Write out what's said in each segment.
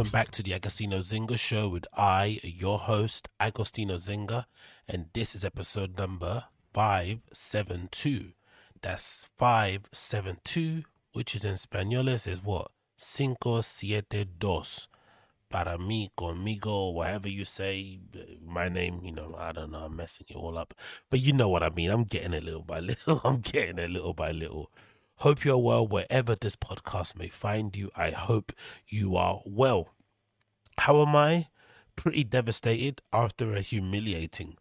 Welcome back to the Agostinho Zinga show with I, your host, Agostinho Zinga, and this is episode number 572. That's 572, which is in Spanish is what? Cinco, siete, dos. Para mí, conmigo, whatever you say, my name, you know, I don't know, I'm messing it all up. But you know what I mean. I'm getting it little by little. I'm getting it little by little. Hope you're well wherever this podcast may find you. I hope you are well. How am I? Pretty devastated after a humiliating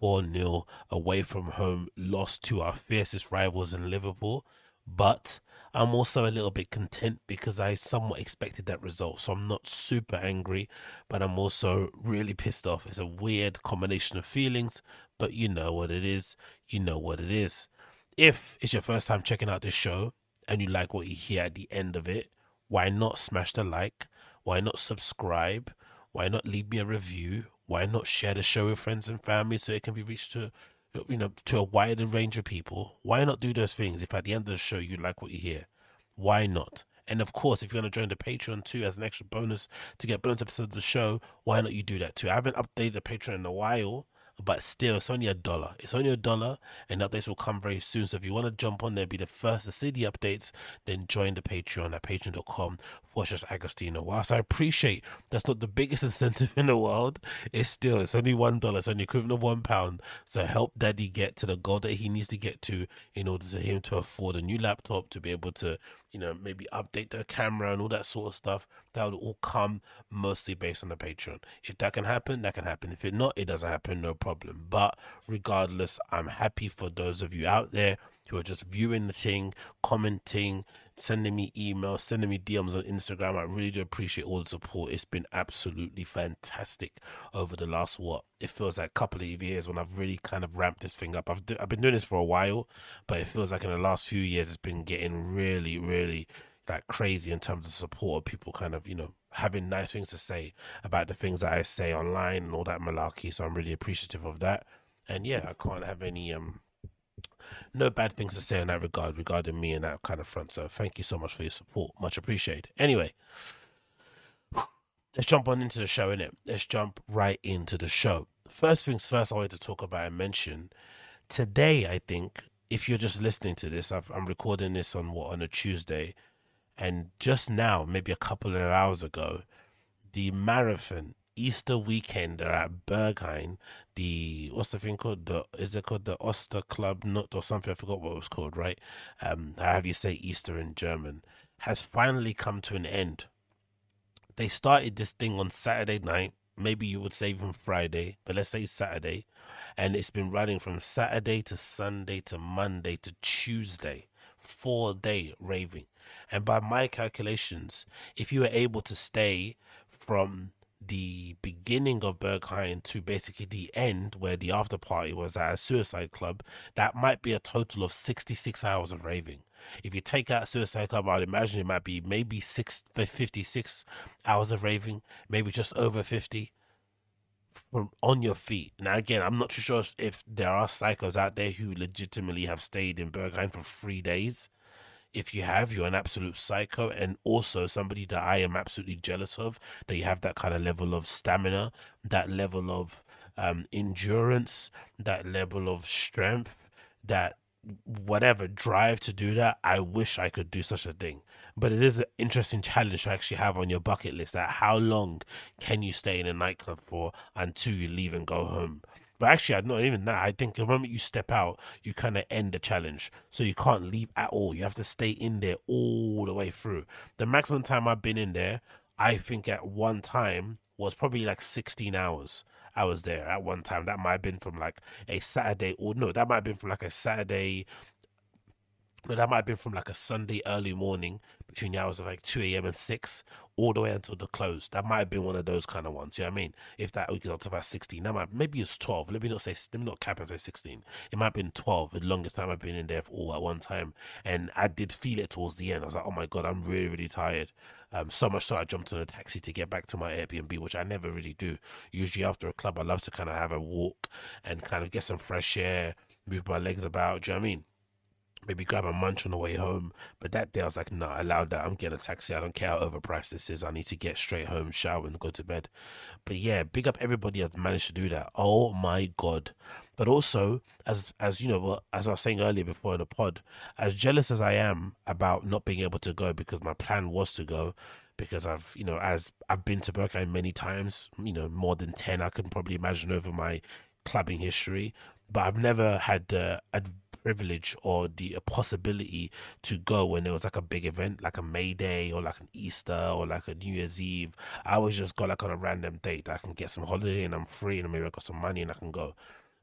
4 0 away from home loss to our fiercest rivals in Liverpool. But I'm also a little bit content because I somewhat expected that result. So I'm not super angry, but I'm also really pissed off. It's a weird combination of feelings, but you know what it is. You know what it is. If it's your first time checking out this show and you like what you hear at the end of it, why not smash the like? Why not subscribe? Why not leave me a review? Why not share the show with friends and family so it can be reached to you know to a wider range of people? Why not do those things if at the end of the show you like what you hear? Why not? And of course, if you're going to join the Patreon too as an extra bonus to get bonus episodes of the show, why not you do that too? I haven't updated the Patreon in a while, but still, it's only a dollar. It's only a dollar, and updates will come very soon. So if you want to jump on there, be the first to see the updates, then join the Patreon at patreon.com forward just Agostinho. Whilst I appreciate that's not the biggest incentive in the world, it's still, it's only one dollar. It's only equivalent of one pound. So help daddy get to the goal that he needs to get to in order for him to afford a new laptop, to be able to you know, maybe update the camera and all that sort of stuff. That would all come mostly based on the Patreon. If that can happen, that can happen. If it not, it doesn't happen, no problem. But regardless, I'm happy for those of you out there who are just viewing the thing, commenting, sending me emails, sending me DMs on Instagram. I really do appreciate all the support. It's been absolutely fantastic over the last what it feels like a couple of years when I've really kind of ramped this thing up. I've do, I've been doing this for a while, but it feels like in the last few years it's been getting really, really like crazy in terms of support of people kind of you know having nice things to say about the things that I say online and all that malarkey. So I'm really appreciative of that. And yeah, I can't have any um no bad things to say in that regard regarding me and that kind of front. So thank you so much for your support. Much appreciated. Anyway, let's jump on into the show, innit? Let's jump right into the show. First things first, I wanted to talk about and mention today, I think, if you're just listening to this, i am recording this on what, on a Tuesday. And just now, maybe a couple of hours ago, the marathon Easter weekend they're at Berghain. The what's the thing called? The is it called the Oster Club Nut or something? I forgot what it was called. Right? Um, have you say Easter in German? Has finally come to an end. They started this thing on Saturday night. Maybe you would say even Friday, but let's say Saturday, and it's been running from Saturday to Sunday to Monday to Tuesday. Four day raving, and by my calculations, if you were able to stay from the beginning of Berghain to basically the end where the after party was at a suicide club, that might be a total of 66 hours of raving. If you take out suicide club, I'd imagine it might be maybe six, 56 hours of raving, maybe just over 50 from on your feet. Now, again, I'm not too sure if there are psychos out there who legitimately have stayed in Berghain for three days if you have, you're an absolute psycho, and also somebody that I am absolutely jealous of. That you have that kind of level of stamina, that level of um, endurance, that level of strength, that whatever drive to do that. I wish I could do such a thing. But it is an interesting challenge to actually have on your bucket list. That how long can you stay in a nightclub for until you leave and go home? But actually, not even that. I think the moment you step out, you kind of end the challenge. So you can't leave at all. You have to stay in there all the way through. The maximum time I've been in there, I think at one time was probably like 16 hours. I was there at one time. That might have been from like a Saturday, or no, that might have been from like a Saturday but that might have been from like a Sunday early morning between the hours of like 2 a.m. and 6 all the way until the close. That might have been one of those kind of ones. You know what I mean? If that we get up about 16, that might maybe it's 12. Let me not say, let me not cap and say 16. It might have been 12, the longest time I've been in there for all at one time. And I did feel it towards the end. I was like, oh my God, I'm really, really tired. Um, so much so I jumped on a taxi to get back to my Airbnb, which I never really do. Usually after a club, I love to kind of have a walk and kind of get some fresh air, move my legs about. Do you know what I mean? Maybe grab a munch on the way home. But that day I was like, nah, I allowed that. I'm getting a taxi. I don't care how overpriced this is. I need to get straight home, shower, and go to bed. But yeah, big up everybody that's managed to do that. Oh my god. But also, as as you know, as I was saying earlier before in the pod, as jealous as I am about not being able to go because my plan was to go, because I've you know as I've been to Berghain many times, you know more than ten I can probably imagine over my clubbing history, but I've never had the privilege or the possibility to go when there was like a big event, like a May Day or like an Easter or like a New Year's Eve. I always just go like on a random date. I can get some holiday and I'm free and maybe I got some money and I can go.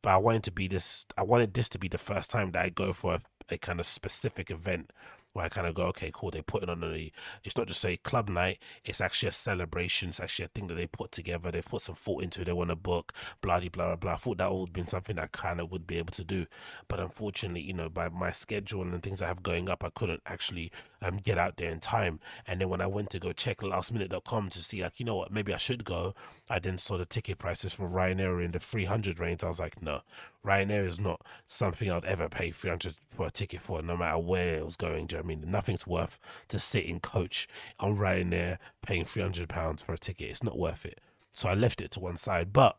But I wanted to be this. I wanted this to be the first time that I go for a, a kind of specific event where I kind of go, okay, cool. They put it on the. It's not just a club night. It's actually a celebration. It's actually a thing that they put together. They've put some thought into it. They want a book, blah blah blah blah. I thought that would have been something I kind of would be able to do, but unfortunately, you know, by my schedule and the things I have going up, I couldn't actually um get out there in time. And then when I went to go check lastminute.com to see, like, you know what, maybe I should go. I then saw the ticket prices for Ryanair in the 300 range. I was like, no, Ryanair is not something I'd ever pay 300 for a ticket for, no matter where it was going. Do you know I mean? Nothing's worth to sit in coach on Ryanair paying 300 pounds for a ticket. It's not worth it. So I left it to one side. But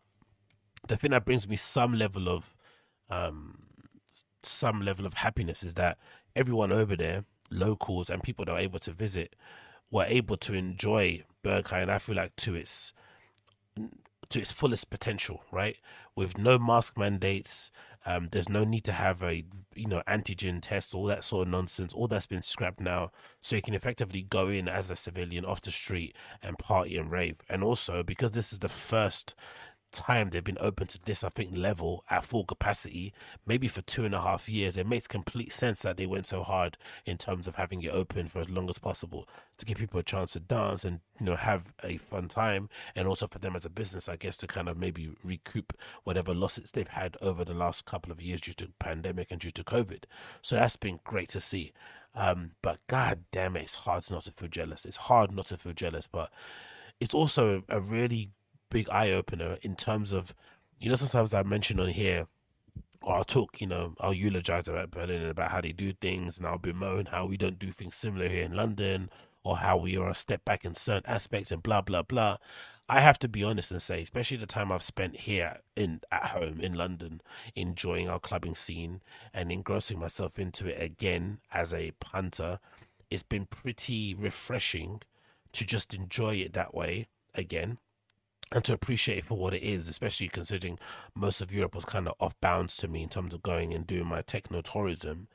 the thing that brings me some level of, um, some level of happiness is that everyone over there, locals and people that are able to visit, were able to enjoy Berghain. I feel like to its to its fullest potential, right? With no mask mandates, um, there's no need to have a you know antigen test, all that sort of nonsense. All that's been scrapped now, so you can effectively go in as a civilian off the street and party and rave. And also because this is the first time they've been open to this, I think, level at full capacity, maybe for two and a half years, it makes complete sense that they went so hard in terms of having it open for as long as possible to give people a chance to dance and, you know, have a fun time. And also for them as a business, I guess, to kind of maybe recoup whatever losses they've had over the last couple of years due to pandemic and due to COVID. So that's been great to see. Um, but god damn it, it's hard not to feel jealous. It's hard not to feel jealous, but it's also a really big eye opener in terms of, you know, sometimes I mention on here, or I'll talk, you know, I'll eulogize about Berlin and about how they do things, and I'll bemoan how we don't do things similar here in London, or how we are a step back in certain aspects, and blah blah blah. I have to be honest and say, especially the time I've spent here in at home in London, enjoying our clubbing scene and engrossing myself into it again as a punter, it's been pretty refreshing to just enjoy it that way again and to appreciate it for what it is, especially considering most of Europe was kind of off bounds to me in terms of going and doing my techno tourism.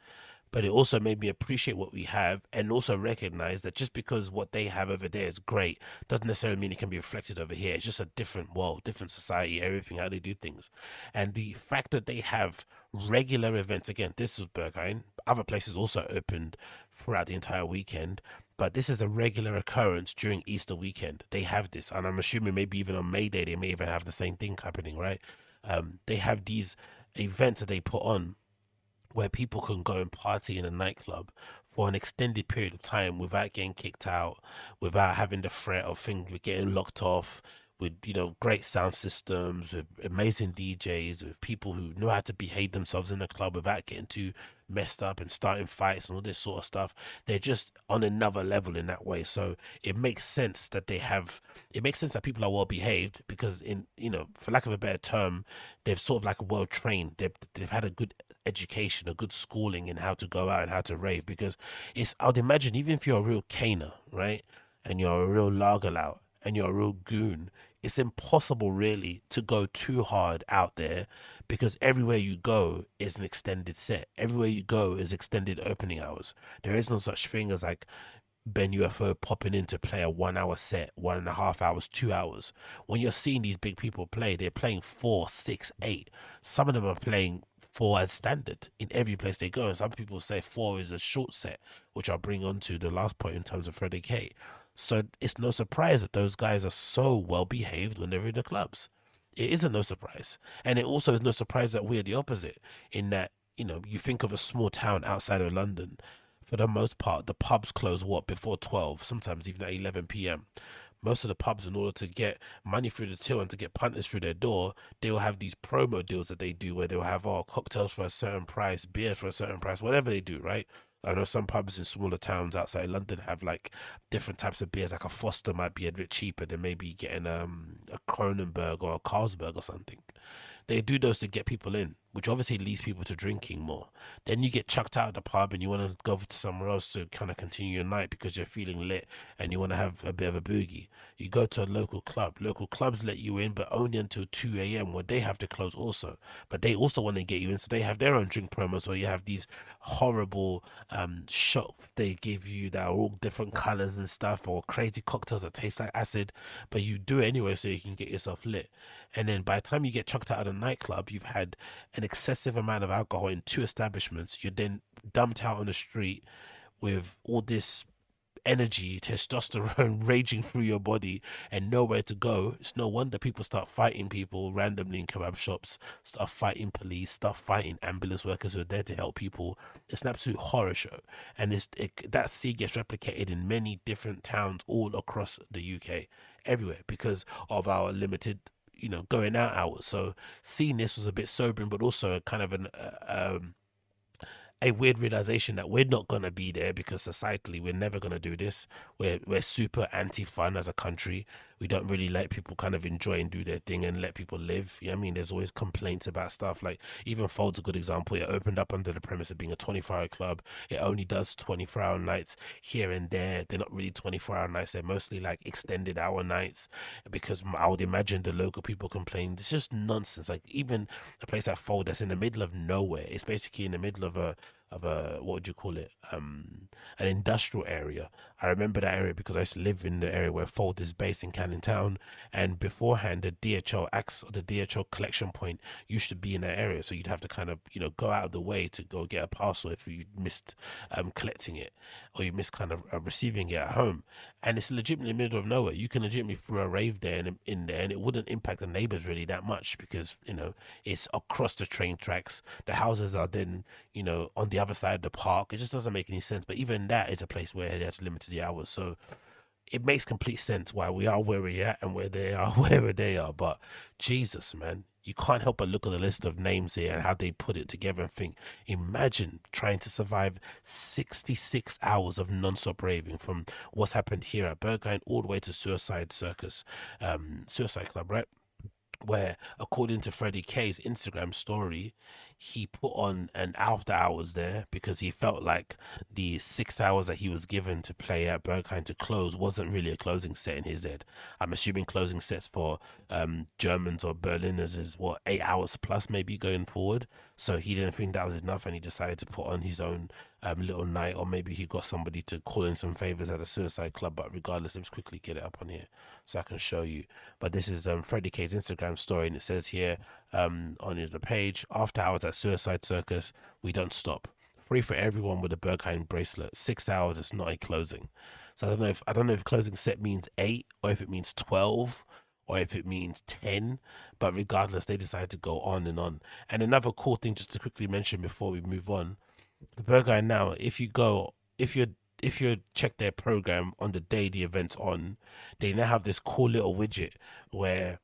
But it also made me appreciate what we have and also recognize that just because what they have over there is great doesn't necessarily mean it can be reflected over here. It's just a different world, different society, everything, how they do things. And the fact that they have regular events, again, this was Berghain, other places also opened throughout the entire weekend but this is a regular occurrence during Easter weekend. They have this, and I'm assuming maybe even on May Day they may even have the same thing happening, right? Um, they have these events that they put on where people can go and party in a nightclub for an extended period of time without getting kicked out, without having the threat of things getting locked off, with you know great sound systems, with amazing DJs, with people who know how to behave themselves in the club without getting too messed up and starting fights and all this sort of stuff. They're just on another level in that way. So it makes sense that they have. It makes sense that people are well behaved because in you know, for lack of a better term, they've sort of like well trained. They've they've had a good education, a good schooling in how to go out and how to rave. Because it's I'd imagine even if you're a real caner, right, and you're a real lager out and you're a real goon, it's impossible really to go too hard out there because everywhere you go is an extended set. Everywhere you go is extended opening hours. There is no such thing as like Ben UFO popping in to play a one hour set, one and a half hours, two hours. When you're seeing these big people play, they're playing four, six, eight. Some of them are playing four as standard in every place they go. And some people say four is a short set, which I'll bring on to the last point in terms of Freddy K. So it's no surprise that those guys are so well behaved when they're in the clubs. It isn't no surprise. And it also is no surprise that we're the opposite in that, you know, you think of a small town outside of London for the most part, the pubs close what before 12, sometimes even at 11 p.m. Most of the pubs, in order to get money through the till and to get punters through their door, they will have these promo deals that they do where they'll have oh, cocktails for a certain price, beer for a certain price, whatever they do, right? I know some pubs in smaller towns outside London have like different types of beers. Like a Foster might be a bit cheaper than maybe getting um, a Kronenbourg or a Carlsberg or something. They do those to get people in which obviously leads people to drinking more. Then you get chucked out of the pub and you want to go to somewhere else to kind of continue your night because you're feeling lit and you want to have a bit of a boogie. You go to a local club. Local clubs let you in, but only until 2 a.m. where they have to close also. But they also want to get you in, so they have their own drink promos where you have these horrible um, shots they give you that are all different colors and stuff or crazy cocktails that taste like acid, but you do it anyway so you can get yourself lit. And then by the time you get chucked out of the nightclub, you've had an excessive amount of alcohol in two establishments. You're then dumped out on the street with all this energy, testosterone raging through your body and nowhere to go. It's no wonder people start fighting people randomly in kebab shops, start fighting police, start fighting ambulance workers who are there to help people. It's an absolute horror show. And it's, it, that scene gets replicated in many different towns all across the UK, everywhere, because of our limited you know going out hours. So seeing this was a bit sobering, but also kind of an uh, um, a weird realization that we're not gonna be there because societally we're never gonna do this. We're we're super anti fun as a country we don't really let people kind of enjoy and do their thing and let people live. You know I mean? There's always complaints about stuff. Like even Fold's a good example. It opened up under the premise of being a 24 hour club. It only does 24 hour nights here and there. They're not really 24 hour nights. They're mostly like extended hour nights because I would imagine the local people complain. It's just nonsense. Like even a place like Fold that's in the middle of nowhere. It's basically in the middle of a of a what would you call it? Um an industrial area. I remember that area because i used to live in the area where fold is based in canning town. And beforehand the dhl acts the dhl collection point used to be in that area. So you'd have to kind of you know go out of the way to go get a parcel if you missed um collecting it or you missed kind of uh, receiving it at home. And it's legitimately middle of nowhere. You can legitimately throw a rave there and in there and it wouldn't impact the neighbors really that much because you know it's across the train tracks. The houses are then you know on the other side of the park. It just doesn't make any sense. But even that is a place where they have to limit the hours. So it makes complete sense why we are where we're at and where they are where they are. But Jesus, man, you can't help but look at the list of names here and how they put it together and think, imagine trying to survive 66 hours of non-stop raving from what's happened here at Berghain all the way to Suicide Circus, um, Suicide Club, right? Where, according to Freddy K's Instagram story, he put on an after hours there because he felt like the six hours that he was given to play at Berghain to close wasn't really a closing set in his head. I'm assuming closing sets for um, Germans or Berliners is what eight hours plus maybe going forward. So he didn't think that was enough, and he decided to put on his own um, little night, or maybe he got somebody to call in some favors at a suicide club. But regardless, let's quickly get it up on here so I can show you. But this is um, Freddy K's Instagram story, and it says here um, on his page, after hours at Suicide Circus, we don't stop. Free for everyone with a Berghain bracelet. Six hours is not a closing. So I don't know if I don't know if closing set means eight or if it means twelve or if it means 10 but regardless they decide to go on and on and another cool thing just to quickly mention before we move on the Berghain now if you go if you're if you check their program on the day the event's on they now have this cool little widget where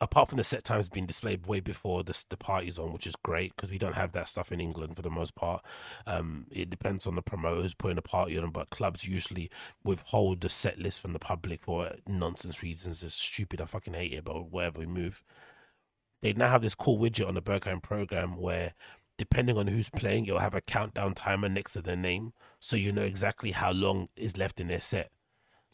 apart from the set times being displayed way before the, the party's on, which is great because we don't have that stuff in England for the most part. Um, it depends on the promoters putting a party on, but clubs usually withhold the set list from the public for nonsense reasons. It's stupid. I fucking hate it, but wherever we move, they now have this cool widget on the Berghain program where depending on who's playing, it'll have a countdown timer next to their name, so you know exactly how long is left in their set.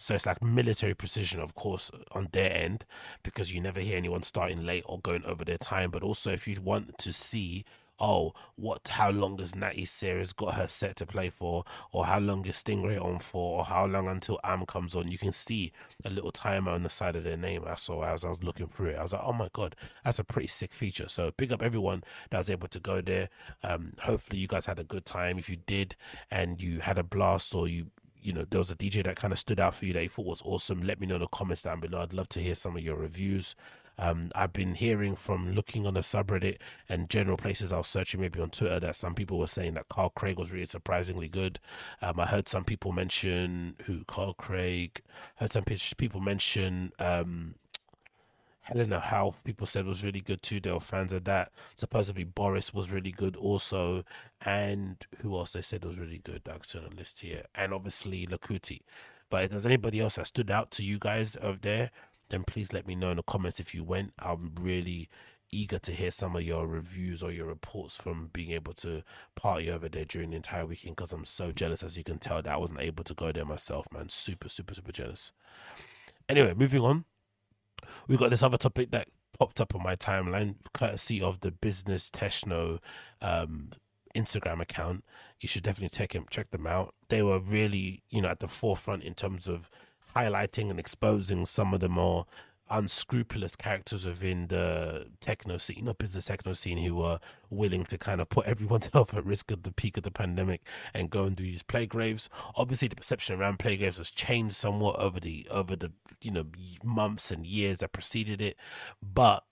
So it's like military precision, of course, on their end, because you never hear anyone starting late or going over their time. But also, if you want to see oh, what, how long does Natty Series got her set to play for, or how long is Stingray on for, or how long until Am comes on. You can see a little timer on the side of their name. I saw as I was looking through it. I was like, oh my god, that's a pretty sick feature. So big up everyone that was able to go there. Um, hopefully you guys had a good time. If you did and you had a blast or you you know, there was a DJ that kind of stood out for you that you thought was awesome, let me know in the comments down below. I'd love to hear some of your reviews. Um, I've been hearing from looking on the subreddit and general places I was searching, maybe on Twitter, that some people were saying that Carl Craig was really surprisingly good. Um, I heard some people mention who Carl Craig, heard some people mention um, Helena Hauff, people said was really good too. They were fans of that. Supposedly Boris was really good also. And who else they said was really good? That's on the list here. And obviously Lakuti. But if there's anybody else that stood out to you guys over there, then please let me know in the comments if you went. I'm really eager to hear some of your reviews or your reports from being able to party over there during the entire weekend because I'm so jealous, as you can tell, that I wasn't able to go there myself, man. Super, super, super jealous. Anyway, moving on we got this other topic that popped up on my timeline, courtesy of the Business Techno um, Instagram account. You should definitely check them, check them out. They were really, you know, at the forefront in terms of highlighting and exposing some of the more unscrupulous characters within the techno scene or business techno scene who were willing to kind of put everyone's health at risk at the peak of the pandemic and go and do these plague raves. Obviously, the perception around plague raves has changed somewhat over the over the you know months and years that preceded it, but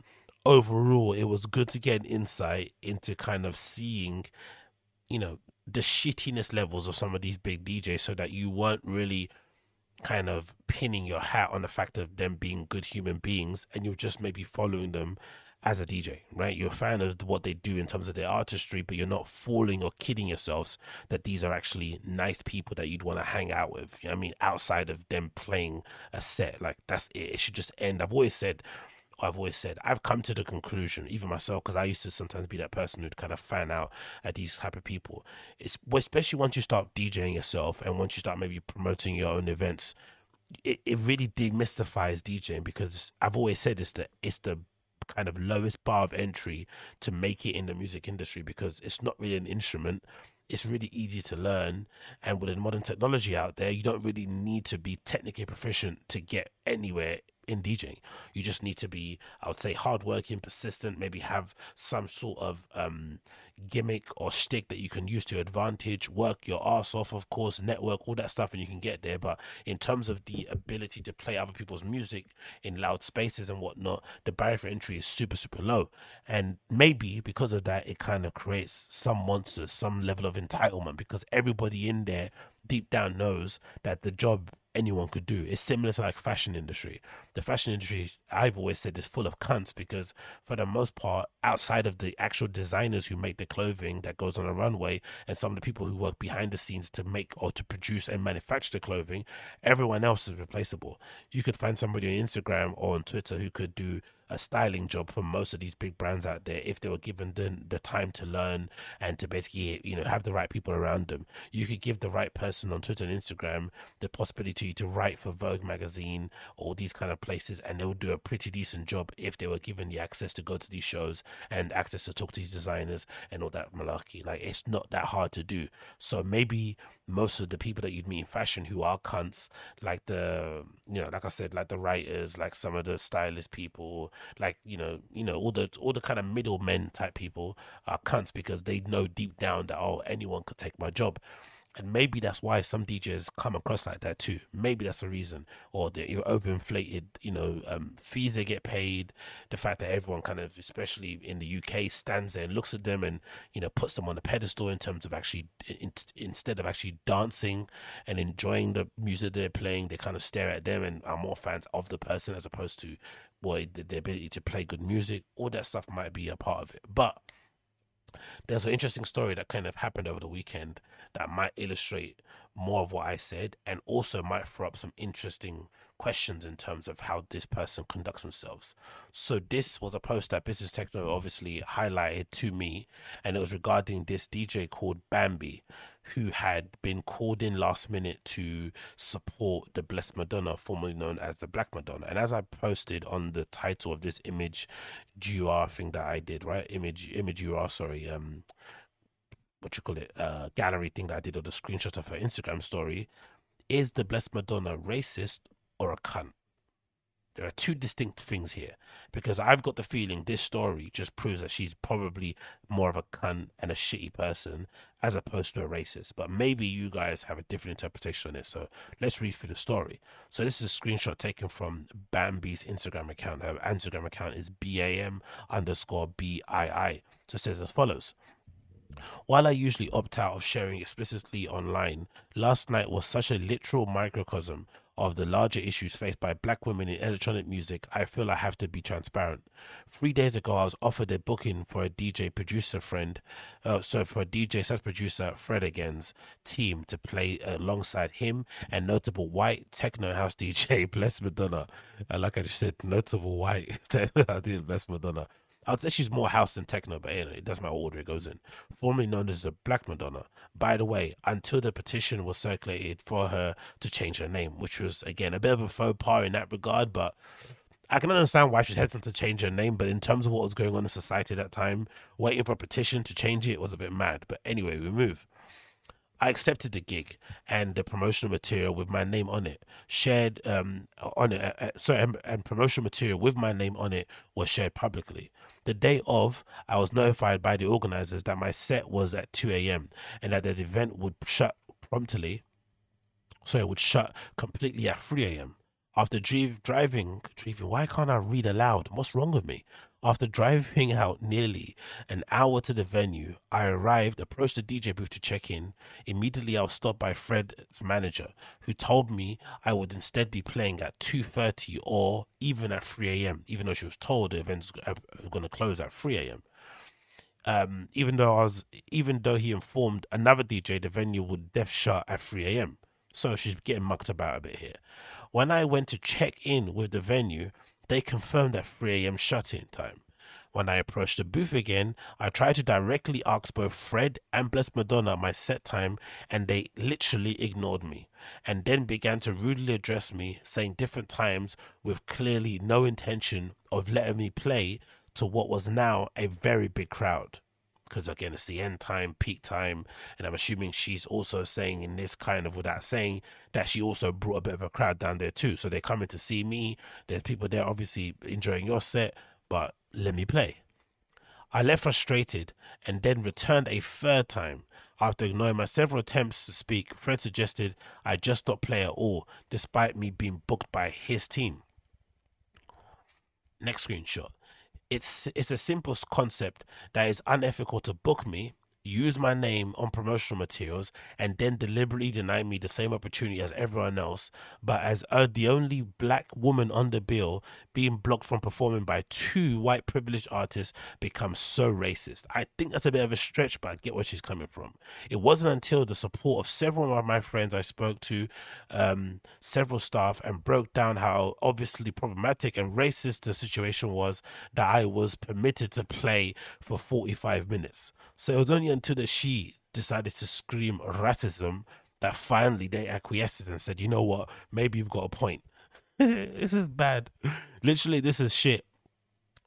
overall, it was good to get an insight into kind of seeing, you know, the shittiness levels of some of these big DJs, so that you weren't really kind of pinning your hat on the fact of them being good human beings and you're just maybe following them as a DJ, right? You're a fan of what they do in terms of their artistry, but you're not fooling or kidding yourselves that these are actually nice people that you'd want to hang out with. You know I mean? Outside of them playing a set, like that's it. It should just end. I've always said I've always said I've come to the conclusion, even myself, because I used to sometimes be that person who'd kind of fan out at these type of people. It's especially once you start DJing yourself and once you start maybe promoting your own events, it, it really demystifies DJing because I've always said it's the it's the kind of lowest bar of entry to make it in the music industry because it's not really an instrument it's really easy to learn and with the modern technology out there you don't really need to be technically proficient to get anywhere in DJing. You just need to be, I would say, hardworking, persistent, maybe have some sort of um, gimmick or stick that you can use to your advantage, work your ass off, of course, network, all that stuff, and you can get there. But in terms of the ability to play other people's music in loud spaces and whatnot, the barrier for entry is super, super low. And maybe because of that, it kind of creates some monsters, some level of entitlement because everybody in there deep down knows that the job anyone could do. It's similar to like fashion industry. The fashion industry, I've always said, is full of cunts because for the most part, outside of the actual designers who make the clothing that goes on a runway and some of the people who work behind the scenes to make or to produce and manufacture the clothing, everyone else is replaceable. You could find somebody on Instagram or on Twitter who could do a styling job for most of these big brands out there if they were given the, the time to learn and to basically you know have the right people around them. You could give the right person on twitter and instagram the possibility to write for vogue magazine or these kind of places and they would do a pretty decent job if they were given the access to go to these shows and access to talk to these designers and all that malarkey. Like it's not that hard to do. So maybe most of the people that you'd meet in fashion who are cunts, like the you know, like I said, like the writers, like some of the stylist people, like you know, you know, all the all the kind of middlemen type people are cunts because they know deep down that oh anyone could take my job. And maybe that's why some DJs come across like that too. Maybe that's the reason. Or the overinflated, you know, um, fees they get paid. The fact that everyone kind of, especially in the UK, stands there and looks at them and, you know, puts them on a pedestal in terms of actually, in, instead of actually dancing and enjoying the music they're playing, they kind of stare at them and are more fans of the person as opposed to, boy, the, the ability to play good music. All that stuff might be a part of it. But there's an interesting story that kind of happened over the weekend that might illustrate more of what I said and also might throw up some interesting questions in terms of how this person conducts themselves. So this was a post that Business Techno obviously highlighted to me, and it was regarding this DJ called Bambi, who had been called in last minute to support the Blessed Madonna, formerly known as the Black Madonna. And as I posted on the title of this image GUR thing that I did, right? Image image UR, sorry, um what you call it, uh gallery thing that I did or the screenshot of her Instagram story. Is the Blessed Madonna racist or a cunt? There are two distinct things here because I've got the feeling this story just proves that she's probably more of a cunt and a shitty person as opposed to a racist. But maybe you guys have a different interpretation on it. So let's read through the story. So this is a screenshot taken from Bambi's Instagram account. Her Instagram account is BAM underscore BII. So it says as follows. While I usually opt out of sharing explicitly online, last night was such a literal microcosm of the larger issues faced by black women in electronic music, I feel I have to be transparent. Three days ago, I was offered a booking for a DJ producer friend, uh, so for DJ slash producer Fred Again's team to play alongside him and notable white techno house DJ Blessed Madonna. Uh, like I just said, notable white techno DJ Blessed Madonna. I'd say she's more house than techno, but anyway, matter what order it goes in. Formerly known as the Black Madonna. By the way, until the petition was circulated for her to change her name, which was again a bit of a faux pas in that regard, but I can understand why she's hesitant to change her name, but in terms of what was going on in society at that time, waiting for a petition to change it was a bit mad. But anyway, we move. I accepted the gig and the promotional material with my name on it, shared um, on it. Uh, sorry, and, and promotional material with my name on it was shared publicly. The day of, I was notified by the organizers that my set was at 2 a.m. and that the event would shut promptly. So it would shut completely at 3 a.m. After drive, driving, driving, why can't I read aloud? What's wrong with me? After driving out nearly an hour to the venue, I arrived, approached the DJ booth to check in. Immediately, I was stopped by Fred's manager, who told me I would instead be playing at 2.30 or even at 3 a.m., even though she was told the event event's going to close at 3 a.m. Um, even though I was, even though he informed another DJ the venue would def shut at 3 a.m. So she's getting mucked about a bit here. When I went to check in with the venue, they confirmed at 3 a.m. shut in time. When I approached the booth again, I tried to directly ask both Fred and Blessed Madonna my set time, and they literally ignored me, and then began to rudely address me, saying different times with clearly no intention of letting me play to what was now a very big crowd because again it's the end time peak time and i'm assuming she's also saying in this kind of without saying that she also brought a bit of a crowd down there too. So they're coming to see me. There's people there obviously enjoying your set but let me play. I left frustrated and then returned a third time. After ignoring my several attempts to speak fred suggested i just not play at all despite me being booked by his team. Next screenshot it's it's a simple concept that is unethical to book me use my name on promotional materials and then deliberately deny me the same opportunity as everyone else but as uh, the only black woman on the bill being blocked from performing by two white privileged artists becomes so racist. I think that's a bit of a stretch but i get where she's coming from. It wasn't until the support of several of my friends i spoke to um, several staff and broke down how obviously problematic and racist the situation was that i was permitted to play for 45 minutes. So it was only until the she decided to scream racism that finally they acquiesced and said, you know what, maybe you've got a point. this is bad. Literally, this is shit.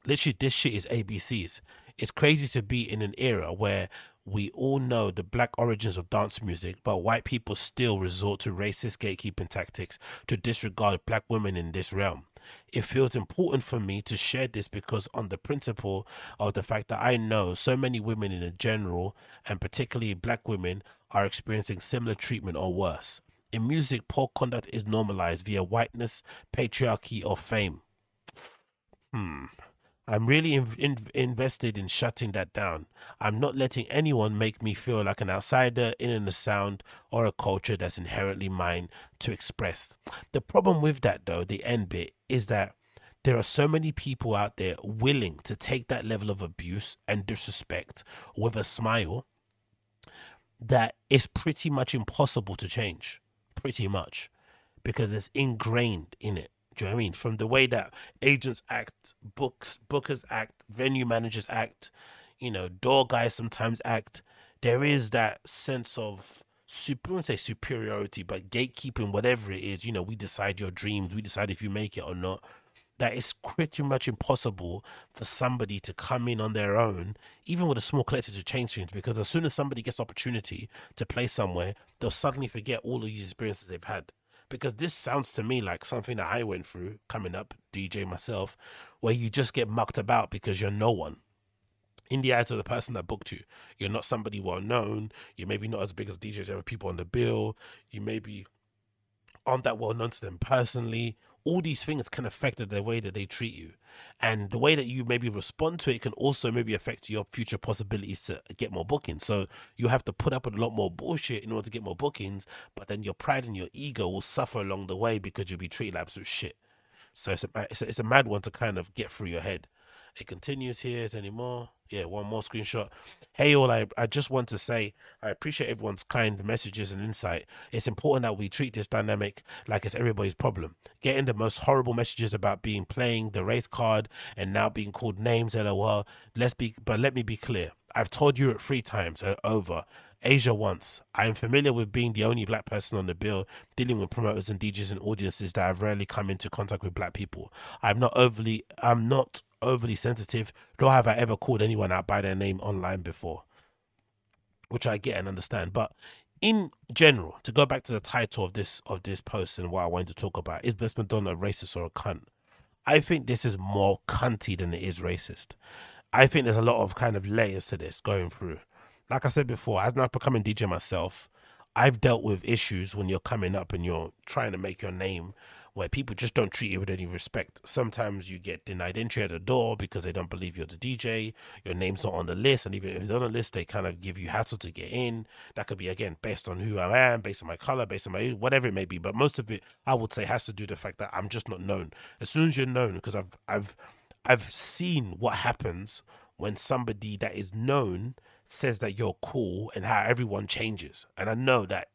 Literally, this shit is ABCs. It's crazy to be in an era where we all know the black origins of dance music, but white people still resort to racist gatekeeping tactics to disregard black women in this realm. It feels important for me to share this because, on the principle of the fact that I know so many women in general, and particularly black women, are experiencing similar treatment or worse. In music, poor conduct is normalized via whiteness, patriarchy, or fame. Hmm. I'm really in, in, invested in shutting that down. I'm not letting anyone make me feel like an outsider in a sound or a culture that's inherently mine to express. The problem with that, though, the end bit, is that there are so many people out there willing to take that level of abuse and disrespect with a smile that it's pretty much impossible to change. Pretty much because it's ingrained in it. Do you know what I mean? From the way that agents act, books, bookers act, venue managers act, you know, door guys sometimes act. There is that sense of super, I wouldn't say superiority, but gatekeeping, whatever it is. You know, we decide your dreams, we decide if you make it or not. That it's pretty much impossible for somebody to come in on their own, even with a small collective, to change things. Because as soon as somebody gets opportunity to play somewhere, they'll suddenly forget all of these experiences they've had because this sounds to me like something that I went through coming up, DJ myself, where you just get mucked about because you're no one. In the eyes of the person that booked you, you're not somebody well known. You're maybe not as big as DJs, other people on the bill. You maybe aren't that well known to them personally. All these things can affect the way that they treat you. And the way that you maybe respond to it can also maybe affect your future possibilities to get more bookings. So you have to put up with a lot more bullshit in order to get more bookings, but then your pride and your ego will suffer along the way because you'll be treated like absolute shit. So it's a, it's a, it's a mad one to kind of get through your head. It continues here. Is any more? Yeah, one more screenshot. Hey, all, I, I just want to say I appreciate everyone's kind messages and insight. It's important that we treat this dynamic like it's everybody's problem. Getting the most horrible messages about being playing the race card and now being called names, lol. Let's be, but let me be clear. I've told it three times uh, over. Asia once. I am familiar with being the only black person on the bill, dealing with promoters and DJs and audiences that have rarely come into contact with black people. I'm not overly I'm not overly sensitive, nor have I ever called anyone out by their name online before. Which I get and understand. But in general, to go back to the title of this of this post and what I wanted to talk about, is Blessed Madonna a racist or a cunt? I think this is more cunty than it is racist. I think there's a lot of kind of layers to this going through like I said before, as not becoming DJ myself, I've dealt with issues when you're coming up and you're trying to make your name where people just don't treat you with any respect. Sometimes you get denied entry at the door because they don't believe you're the DJ. Your name's not on the list, and even if it's on the list, they kind of give you hassle to get in. That could be again based on who I am, based on my color, based on my whatever it may be. But most of it, I would say, has to do with the fact that I'm just not known. As soon as you're known, because I've I've I've seen what happens when somebody that is known says that you're cool and how everyone changes. And I know that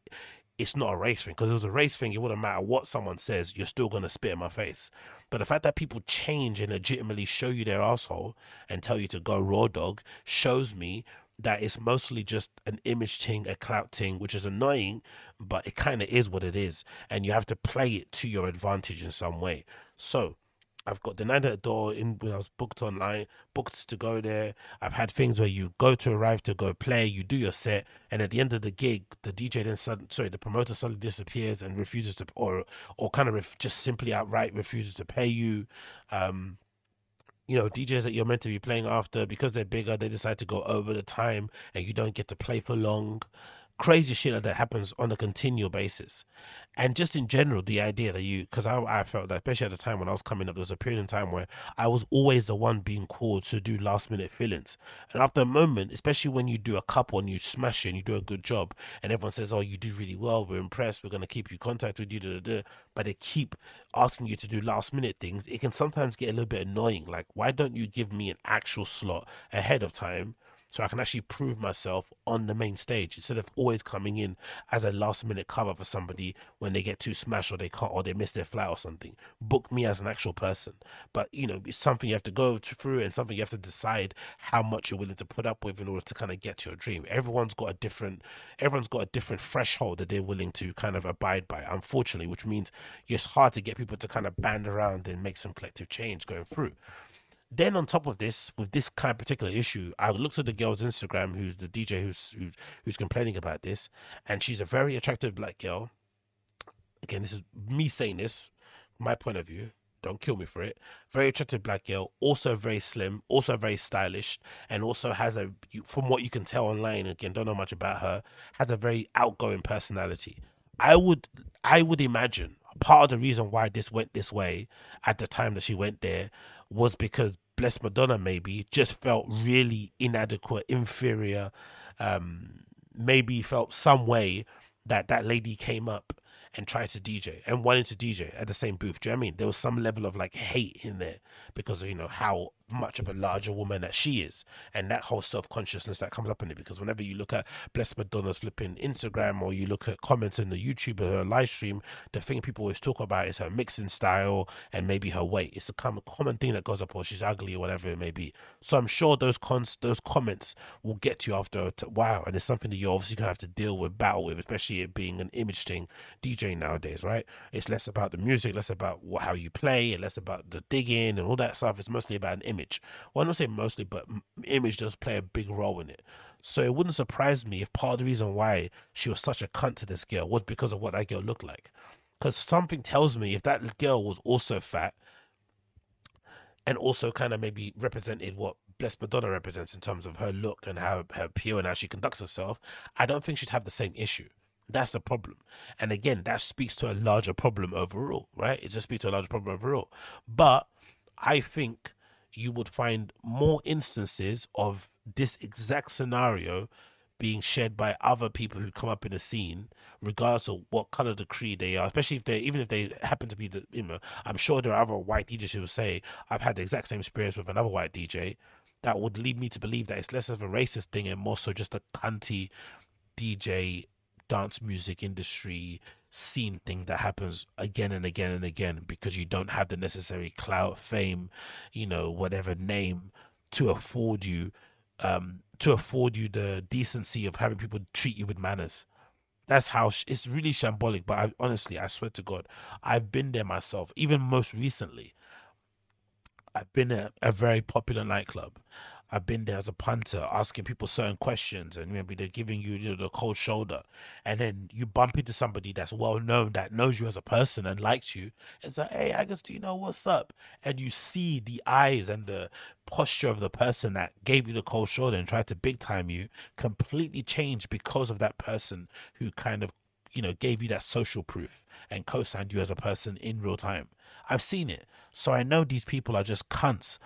it's not a race thing because it was a race thing. It wouldn't matter what someone says, you're still going to spit in my face. But the fact that people change and legitimately show you their asshole and tell you to go raw dog shows me that it's mostly just an image thing, a clout thing, which is annoying, but it kind of is what it is. And you have to play it to your advantage in some way. So, I've got the night at the door in when I was booked online, booked to go there. I've had things where you go to arrive to go play, you do your set, and at the end of the gig, the DJ then suddenly, sorry, the promoter suddenly disappears and refuses to, or or kind of ref, just simply outright refuses to pay you. Um, you know, DJs that you're meant to be playing after because they're bigger, they decide to go over the time, and you don't get to play for long crazy shit like that happens on a continual basis. And just in general, the idea that you, because I, I felt that, especially at the time when I was coming up, there was a period in time where I was always the one being called to do last minute fillings. And after a moment, especially when you do a couple and you smash it and you do a good job, and everyone says, Oh, you do really well, we're impressed, we're going to keep you contact with you, da, da, da, but they keep asking you to do last minute things, it can sometimes get a little bit annoying. Like, why don't you give me an actual slot ahead of time? So I can actually prove myself on the main stage instead of always coming in as a last minute cover for somebody when they get too smashed or they can't or they miss their flight or something. Book me as an actual person. But you know, it's something you have to go through and something you have to decide how much you're willing to put up with in order to kind of get to your dream. Everyone's got a different everyone's got a different threshold that they're willing to kind of abide by, unfortunately, which means it's hard to get people to kind of band around and make some collective change going through. Then on top of this, with this kind of particular issue, I looked at the girl's Instagram, who's the DJ who's who's who's complaining about this, and she's a very attractive black girl. Again, this is me saying this, my point of view. Don't kill me for it. Very attractive black girl, also very slim, also very stylish, and also has a, from what you can tell online, again, don't know much about her, has a very outgoing personality. I would, I would imagine part of the reason why this went this way at the time that she went there was because Blessed Madonna maybe just felt really inadequate, inferior, um, maybe felt some way that that lady came up and tried to DJ and wanted to DJ at the same booth. Do you know I mean? There was some level of like hate in there because of, you know, how much of a larger woman that she is, and that whole self consciousness that comes up in it. Because whenever you look at Blessed Madonna's flipping Instagram or you look at comments in the YouTube or her live stream, the thing people always talk about is her mixing style and maybe her weight. It's a common thing that goes up, or she's ugly or whatever it may be. So I'm sure those cons those comments will get to you after a while, and it's something that you're obviously gonna have to deal with, battle with, especially it being an image thing, DJ nowadays, right? It's less about the music, less about how you play, and less about the digging and all that stuff. It's mostly about an image. Well, I don't say mostly, but image does play a big role in it. So it wouldn't surprise me if part of the reason why she was such a cunt to this girl was because of what that girl looked like. Because something tells me if that girl was also fat and also kind of maybe represented what Blessed Madonna represents in terms of her look and how her appeal and how she conducts herself, I don't think she'd have the same issue. That's the problem. And again, that speaks to a larger problem overall, right? It just speaks to a larger problem overall. But I think you would find more instances of this exact scenario being shared by other people who come up in the scene, regardless of what color the creed they are, especially if they even if they happen to be the you know, I'm sure there are other white DJs who will say, I've had the exact same experience with another white DJ. That would lead me to believe that it's less of a racist thing and more so just a cunty DJ dance music industry scene thing that happens again and again and again because you don't have the necessary clout, fame, you know, whatever name to afford you um to afford you the decency of having people treat you with manners. That's how sh- it's really shambolic. But I, honestly, I swear to God, I've been there myself. Even most recently, I've been at a very popular nightclub. I've been there as a punter asking people certain questions and maybe they're giving you, you know, the cold shoulder. And then you bump into somebody that's well known, that knows you as a person and likes you. It's like, hey, Agostinho, what's up? And you see the eyes and the posture of the person that gave you the cold shoulder and tried to big time you completely change because of that person who kind of, you know, gave you that social proof and co signed you as a person in real time. I've seen it. So I know these people are just cunts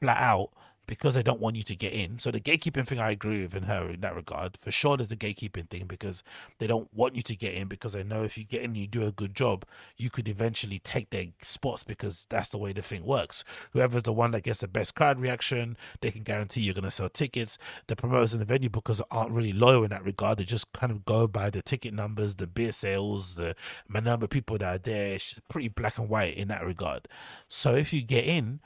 flat out because they don't want you to get in. So the gatekeeping thing, I agree with in her in that regard. For sure, there's the gatekeeping thing because they don't want you to get in because they know if you get in, you do a good job, you could eventually take their spots because that's the way the thing works. Whoever's the one that gets the best crowd reaction, they can guarantee you're going to sell tickets. The promoters and the venue bookers aren't really loyal in that regard. They just kind of go by the ticket numbers, the beer sales, the number of people that are there. It's pretty black and white in that regard. So if you get in,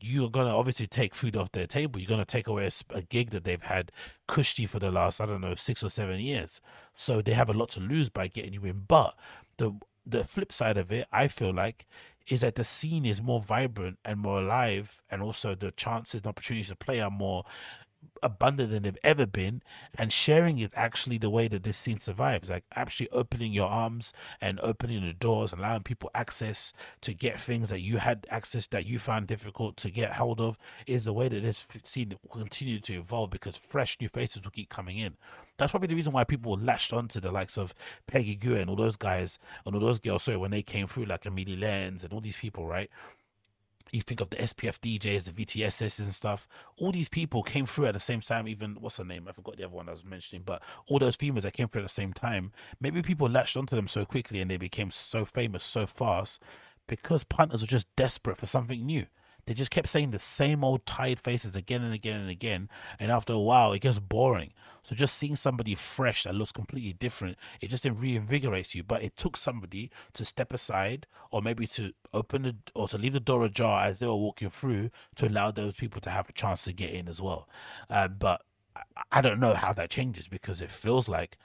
you're going to obviously take food off their table. You're going to take away a, a, gig that they've had cushy for the last, I don't know, six or seven years. So they have a lot to lose by getting you in. But the the flip side of it, I feel like, is that the scene is more vibrant and more alive, and also the chances and opportunities to play are more abundant than they've ever been and sharing is actually the way that this scene survives like actually opening your arms and opening the doors allowing people access to get things that you had access that you found difficult to get hold of is the way that this scene will continue to evolve because fresh new faces will keep coming in. That's probably the reason why people latched onto the likes of Peggy Gou and all those guys and all those girls sorry when they came through like Amelie Lens and all these people right you think of the SPF DJs, the VTSs and stuff. All these people came through at the same time. Even what's her name? I forgot the other one I was mentioning. But all those females that came through at the same time, maybe people latched onto them so quickly and they became so famous so fast because punters were just desperate for something new. They just kept saying the same old tired faces again and again and again. And after a while, it gets boring. So just seeing somebody fresh that looks completely different, it just reinvigorates you. But it took somebody to step aside or maybe to open the or to leave the door ajar as they were walking through to allow those people to have a chance to get in as well. Um, but I don't know how that changes because it feels like,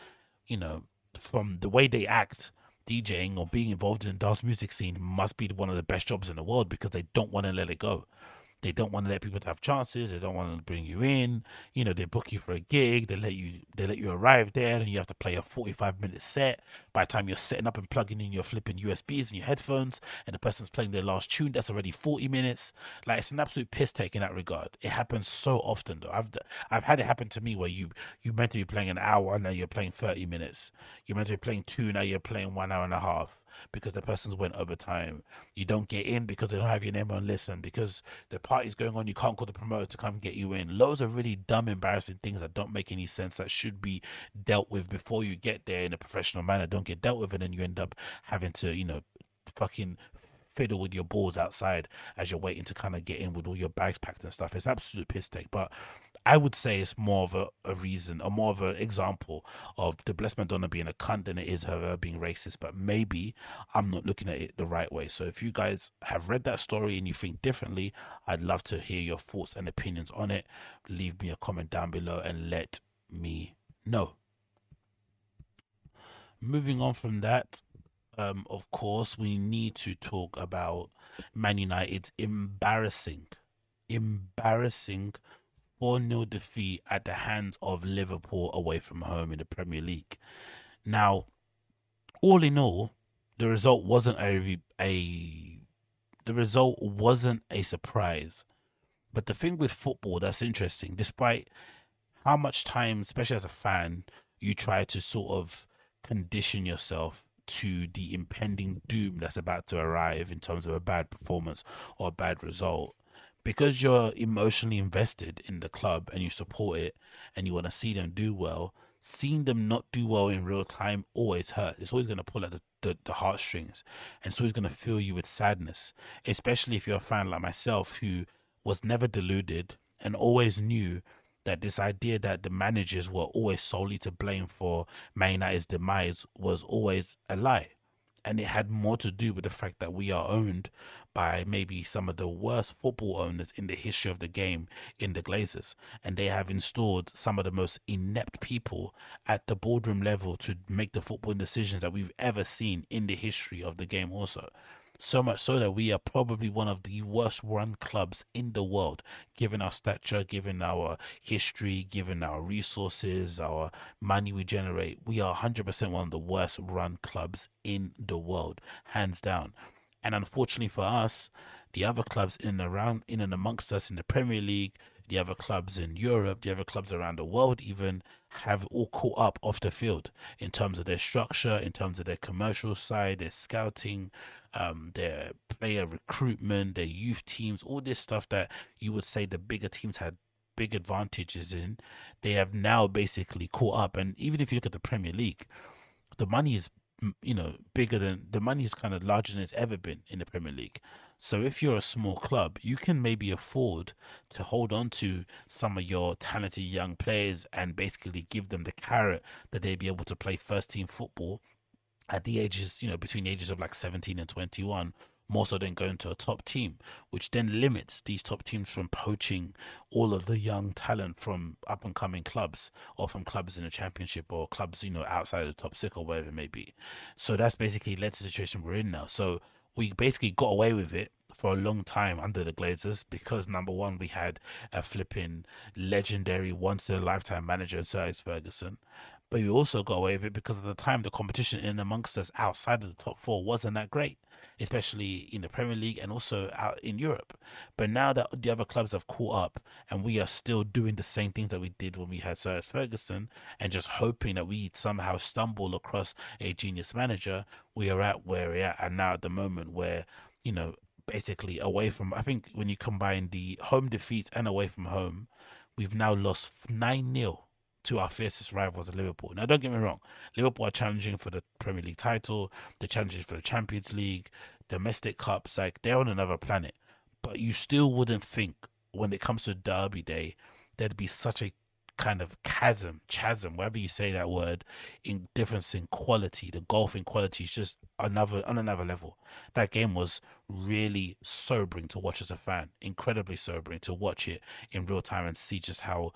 you know, from the way they act, DJing or being involved in the dance music scene must be one of the best jobs in the world because they don't want to let it go. They don't want to let people to have chances. They don't want to bring you in. You know, they book you for a gig. They let you they let you arrive there, and you have to play a forty five minute set. By the time you're setting up and plugging in your flipping USBs and your headphones, and the person's playing their last tune, that's already forty minutes. Like it's an absolute piss take in that regard. It happens so often though. I've I've had it happen to me where you you meant to be playing an hour, now you're playing thirty minutes. You're meant to be playing two, now you're playing one hour and a half because the person's went over time. You don't get in because they don't have your name on list, and because the party's going on, you can't call the promoter to come get you in. Loads of really dumb, embarrassing things that don't make any sense that should be dealt with before you get there in a professional manner. Don't get dealt with, and then you end up having to, you know, fucking fiddle with your balls outside as you're waiting to kind of get in with all your bags packed and stuff. It's absolute piss take. But I would say it's more of a, a reason, or more of an example of the Blessed Madonna being a cunt than it is her being racist. But maybe I'm not looking at it the right way. So if you guys have read that story and you think differently, I'd love to hear your thoughts and opinions on it. Leave me a comment down below and let me know. Moving on from that, um, of course, we need to talk about Man United's embarrassing, embarrassing 4 0 defeat at the hands of Liverpool away from home in the Premier League. Now, all in all, the result wasn't a, a the result wasn't a surprise. But the thing with football that's interesting, despite how much time, especially as a fan, you try to sort of condition yourself to the impending doom that's about to arrive in terms of a bad performance or a bad result, because you're emotionally invested in the club and you support it and you want to see them do well, seeing them not do well in real time always hurts. It's always going to pull at the, the, the heartstrings and it's always going to fill you with sadness, especially if you're a fan like myself who was never deluded and always knew that this idea that the managers were always solely to blame for Man United's demise was always a lie. And it had more to do with the fact that we are owned by maybe some of the worst football owners in the history of the game in the Glazers. And they have installed some of the most inept people at the boardroom level to make the football decisions that we've ever seen in the history of the game, also. So much so that we are probably one of the worst run clubs in the world, given our stature, given our history, given our resources, our money we generate. We are 100% one of the worst run clubs in the world, hands down. And unfortunately for us, the other clubs in and around, in and amongst us in the Premier League, the other clubs in Europe, the other clubs around the world, even have all caught up off the field in terms of their structure, in terms of their commercial side, their scouting, um, their player recruitment, their youth teams, all this stuff that you would say the bigger teams had big advantages in, they have now basically caught up. And even if you look at the Premier League, the money is you know bigger than the money is kind of larger than it's ever been in the Premier League. So if you're a small club, you can maybe afford to hold on to some of your talented young players and basically give them the carrot that they'd be able to play first team football at the ages, you know, between the ages of like 17 and 21, more so than going to a top team, which then limits these top teams from poaching all of the young talent from up and coming clubs or from clubs in the championship or clubs, you know, outside of the top six or whatever it may be. So that's basically led to the situation we're in now. So we basically got away with it for a long time under the Glazers because number one, we had a flipping legendary once in a lifetime manager, Sir Alex Ferguson but we also got away with it because at the time the competition in amongst us outside of the top four wasn't that great, especially in the Premier League and also out in Europe. But now that the other clubs have caught up and we are still doing the same things that we did when we had Sir Ferguson and just hoping that we somehow stumble across a genius manager, we are at where we're at. And now at the moment where, you know, basically away from, I think when you combine the home defeats and away from home, we've now lost 9 0 to our fiercest rivals at Liverpool. Now, don't get me wrong, Liverpool are challenging for the Premier League title, they're challenging for the Champions League, domestic cups, like they're on another planet. But you still wouldn't think when it comes to Derby Day, there'd be such a kind of chasm, chasm, whatever you say that word, in difference in quality. The golfing quality is just another on another level. That game was really sobering to watch as a fan, incredibly sobering to watch it in real time and see just how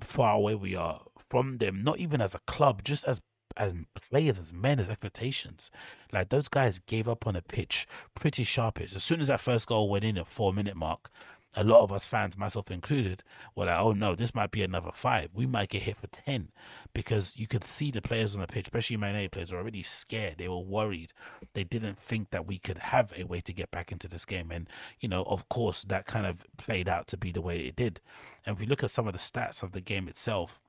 far away we are from them, not even as a club, just as as players, as men, as expectations. Like those guys gave up on a pitch pretty sharp. As soon as that first goal went in at four minute mark, a lot of us fans, myself included, were like, oh no, this might be another five. We might get hit for 10 because you could see the players on the pitch, especially Man players, were already scared. They were worried. They didn't think that we could have a way to get back into this game. And, you know, of course, that kind of played out to be the way it did. And if we look at some of the stats of the game itself,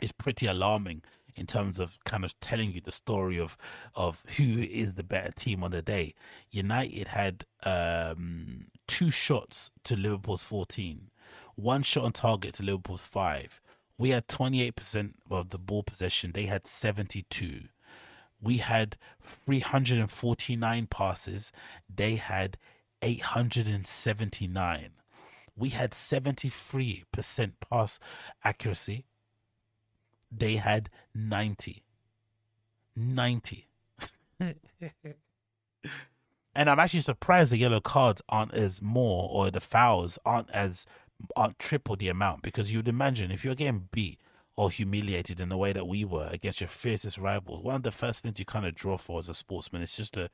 it's pretty alarming in terms of kind of telling you the story of of who is the better team on the day. United had um, two shots to Liverpool's 14, one shot on target to Liverpool's five. We had 28% of the ball possession. They had 72. We had 349 passes. They had 879. We had 73% pass accuracy. They had 90. 90. and I'm actually surprised the yellow cards aren't as more or the fouls aren't as aren't triple the amount. Because you'd imagine if you're getting beat or humiliated in the way that we were against your fiercest rivals, one of the first things you kind of draw for as a sportsman is just to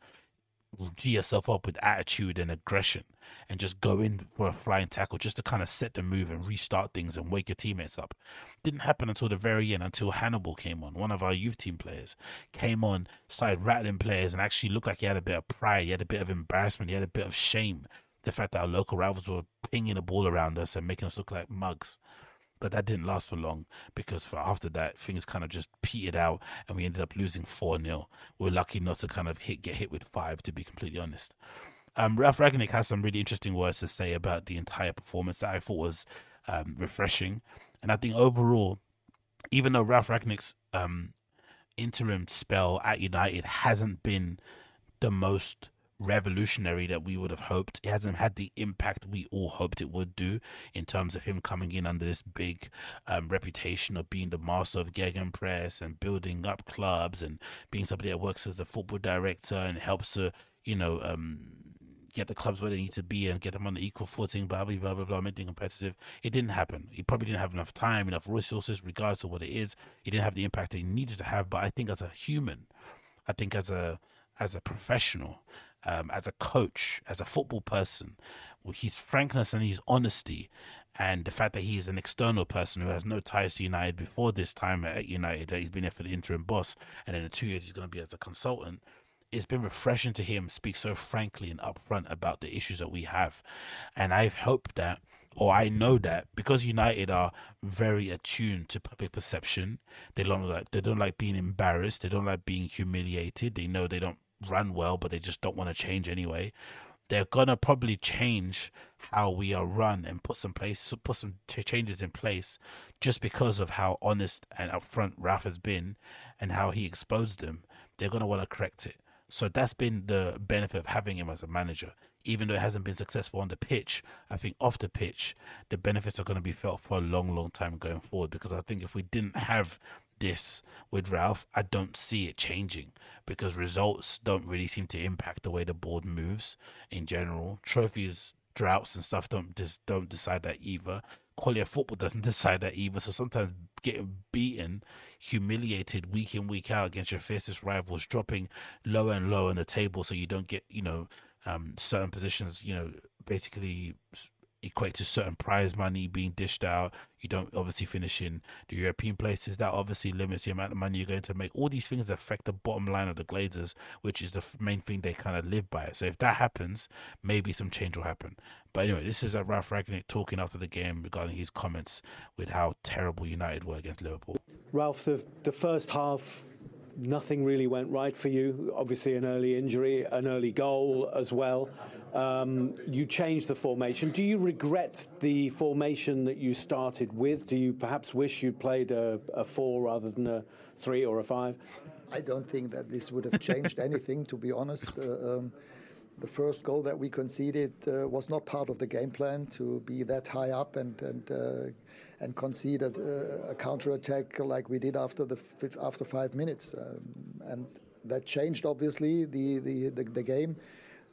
G yourself up with attitude and aggression and just go in for a flying tackle just to kind of set the move and restart things and wake your teammates up. Didn't happen until the very end, until Hannibal came on, one of our youth team players, came on, started rattling players and actually looked like he had a bit of pride, he had a bit of embarrassment, he had a bit of shame. The fact that our local rivals were pinging the ball around us and making us look like mugs. But that didn't last for long because for after that things kind of just petered out and we ended up losing four 0 We are lucky not to kind of hit get hit with five, to be completely honest. Um, Ralf Rangnick has some really interesting words to say about the entire performance that I thought was um, refreshing, and I think overall, even though Ralf Rangnick's um, interim spell at United hasn't been the most revolutionary that we would have hoped. It hasn't had the impact we all hoped it would do in terms of him coming in under this big um, reputation of being the master of gegenpress and building up clubs and being somebody that works as a football director and helps to, you know, um, get the clubs where they need to be and get them on the equal footing, blah, blah, blah, blah, blah, make competitive. It didn't happen. He probably didn't have enough time, enough resources, regardless of what it is. He didn't have the impact that he needed to have. But I think as a human, I think as a as a professional, um, as a coach, as a football person, his frankness and his honesty, and the fact that he is an external person who has no ties to United before this time at United, that he's been there for the interim boss, and in two years he's going to be as a consultant. It's been refreshing to hear him speak so frankly and upfront about the issues that we have, and I hope that, or I know that, because United are very attuned to public perception, they don't like they don't like being embarrassed, they don't like being humiliated. They know they don't run well, but they just don't want to change anyway. They're gonna probably change how we are run and put some place, put some changes in place, just because of how honest and upfront Ralf has been, and how he exposed them. They're gonna want to correct it. So that's been the benefit of having him as a manager. Even though it hasn't been successful on the pitch, I think off the pitch, the benefits are going to be felt for a long, long time going forward. Because I think if we didn't have this with Ralf, I don't see it changing because results don't really seem to impact the way the board moves in general. Trophies, droughts, and stuff don't just don't decide that either. Quality of football doesn't decide that either. So sometimes getting beaten, humiliated week in week out against your fiercest rivals, dropping lower and lower on the table, so you don't get you know um, certain positions. You know, basically equate to certain prize money being dished out. You don't obviously finish in the European places. That obviously limits the amount of money you're going to make. All these things affect the bottom line of the Glazers, which is the main thing they kind of live by. So if that happens, maybe some change will happen. But anyway, this is a Ralf Rangnick talking after the game regarding his comments with how terrible United were against Liverpool. Ralf, the the first half nothing really went right for you. Obviously, an early injury, an early goal as well. Um, you changed the formation. Do you regret the formation that you started with? Do you perhaps wish you'd played a, a four rather than a three or a five? I don't think that this would have changed anything, to be honest. Uh, um, the first goal that we conceded uh, was not part of the game plan to be that high up and and uh, and concede a, a counter attack like we did after the after five minutes, um, and that changed obviously the the the, the game.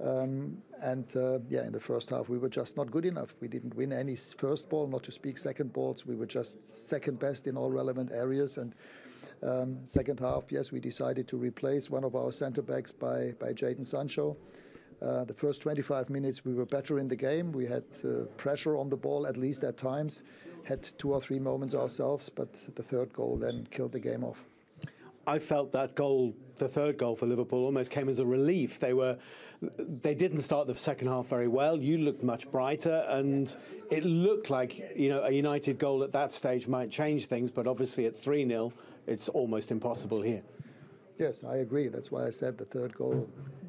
Um, and uh, yeah, in the first half, we were just not good enough. We didn't win any first ball, not to speak second balls. We were just second best in all relevant areas. And um, second half, yes, we decided to replace one of our centre backs by, by Jadon Sancho. Uh, the first 25 minutes, we were better in the game. We had uh, pressure on the ball, at least at times. Had two or three moments ourselves, but the third goal then killed the game off. I felt that goal, the third goal for Liverpool, almost came as a relief. They were, they didn't start the second half very well. You looked much brighter, and it looked like you know a United goal at that stage might change things. But obviously, at three 0 it's almost impossible here. Yes, I agree. That's why I said the third goal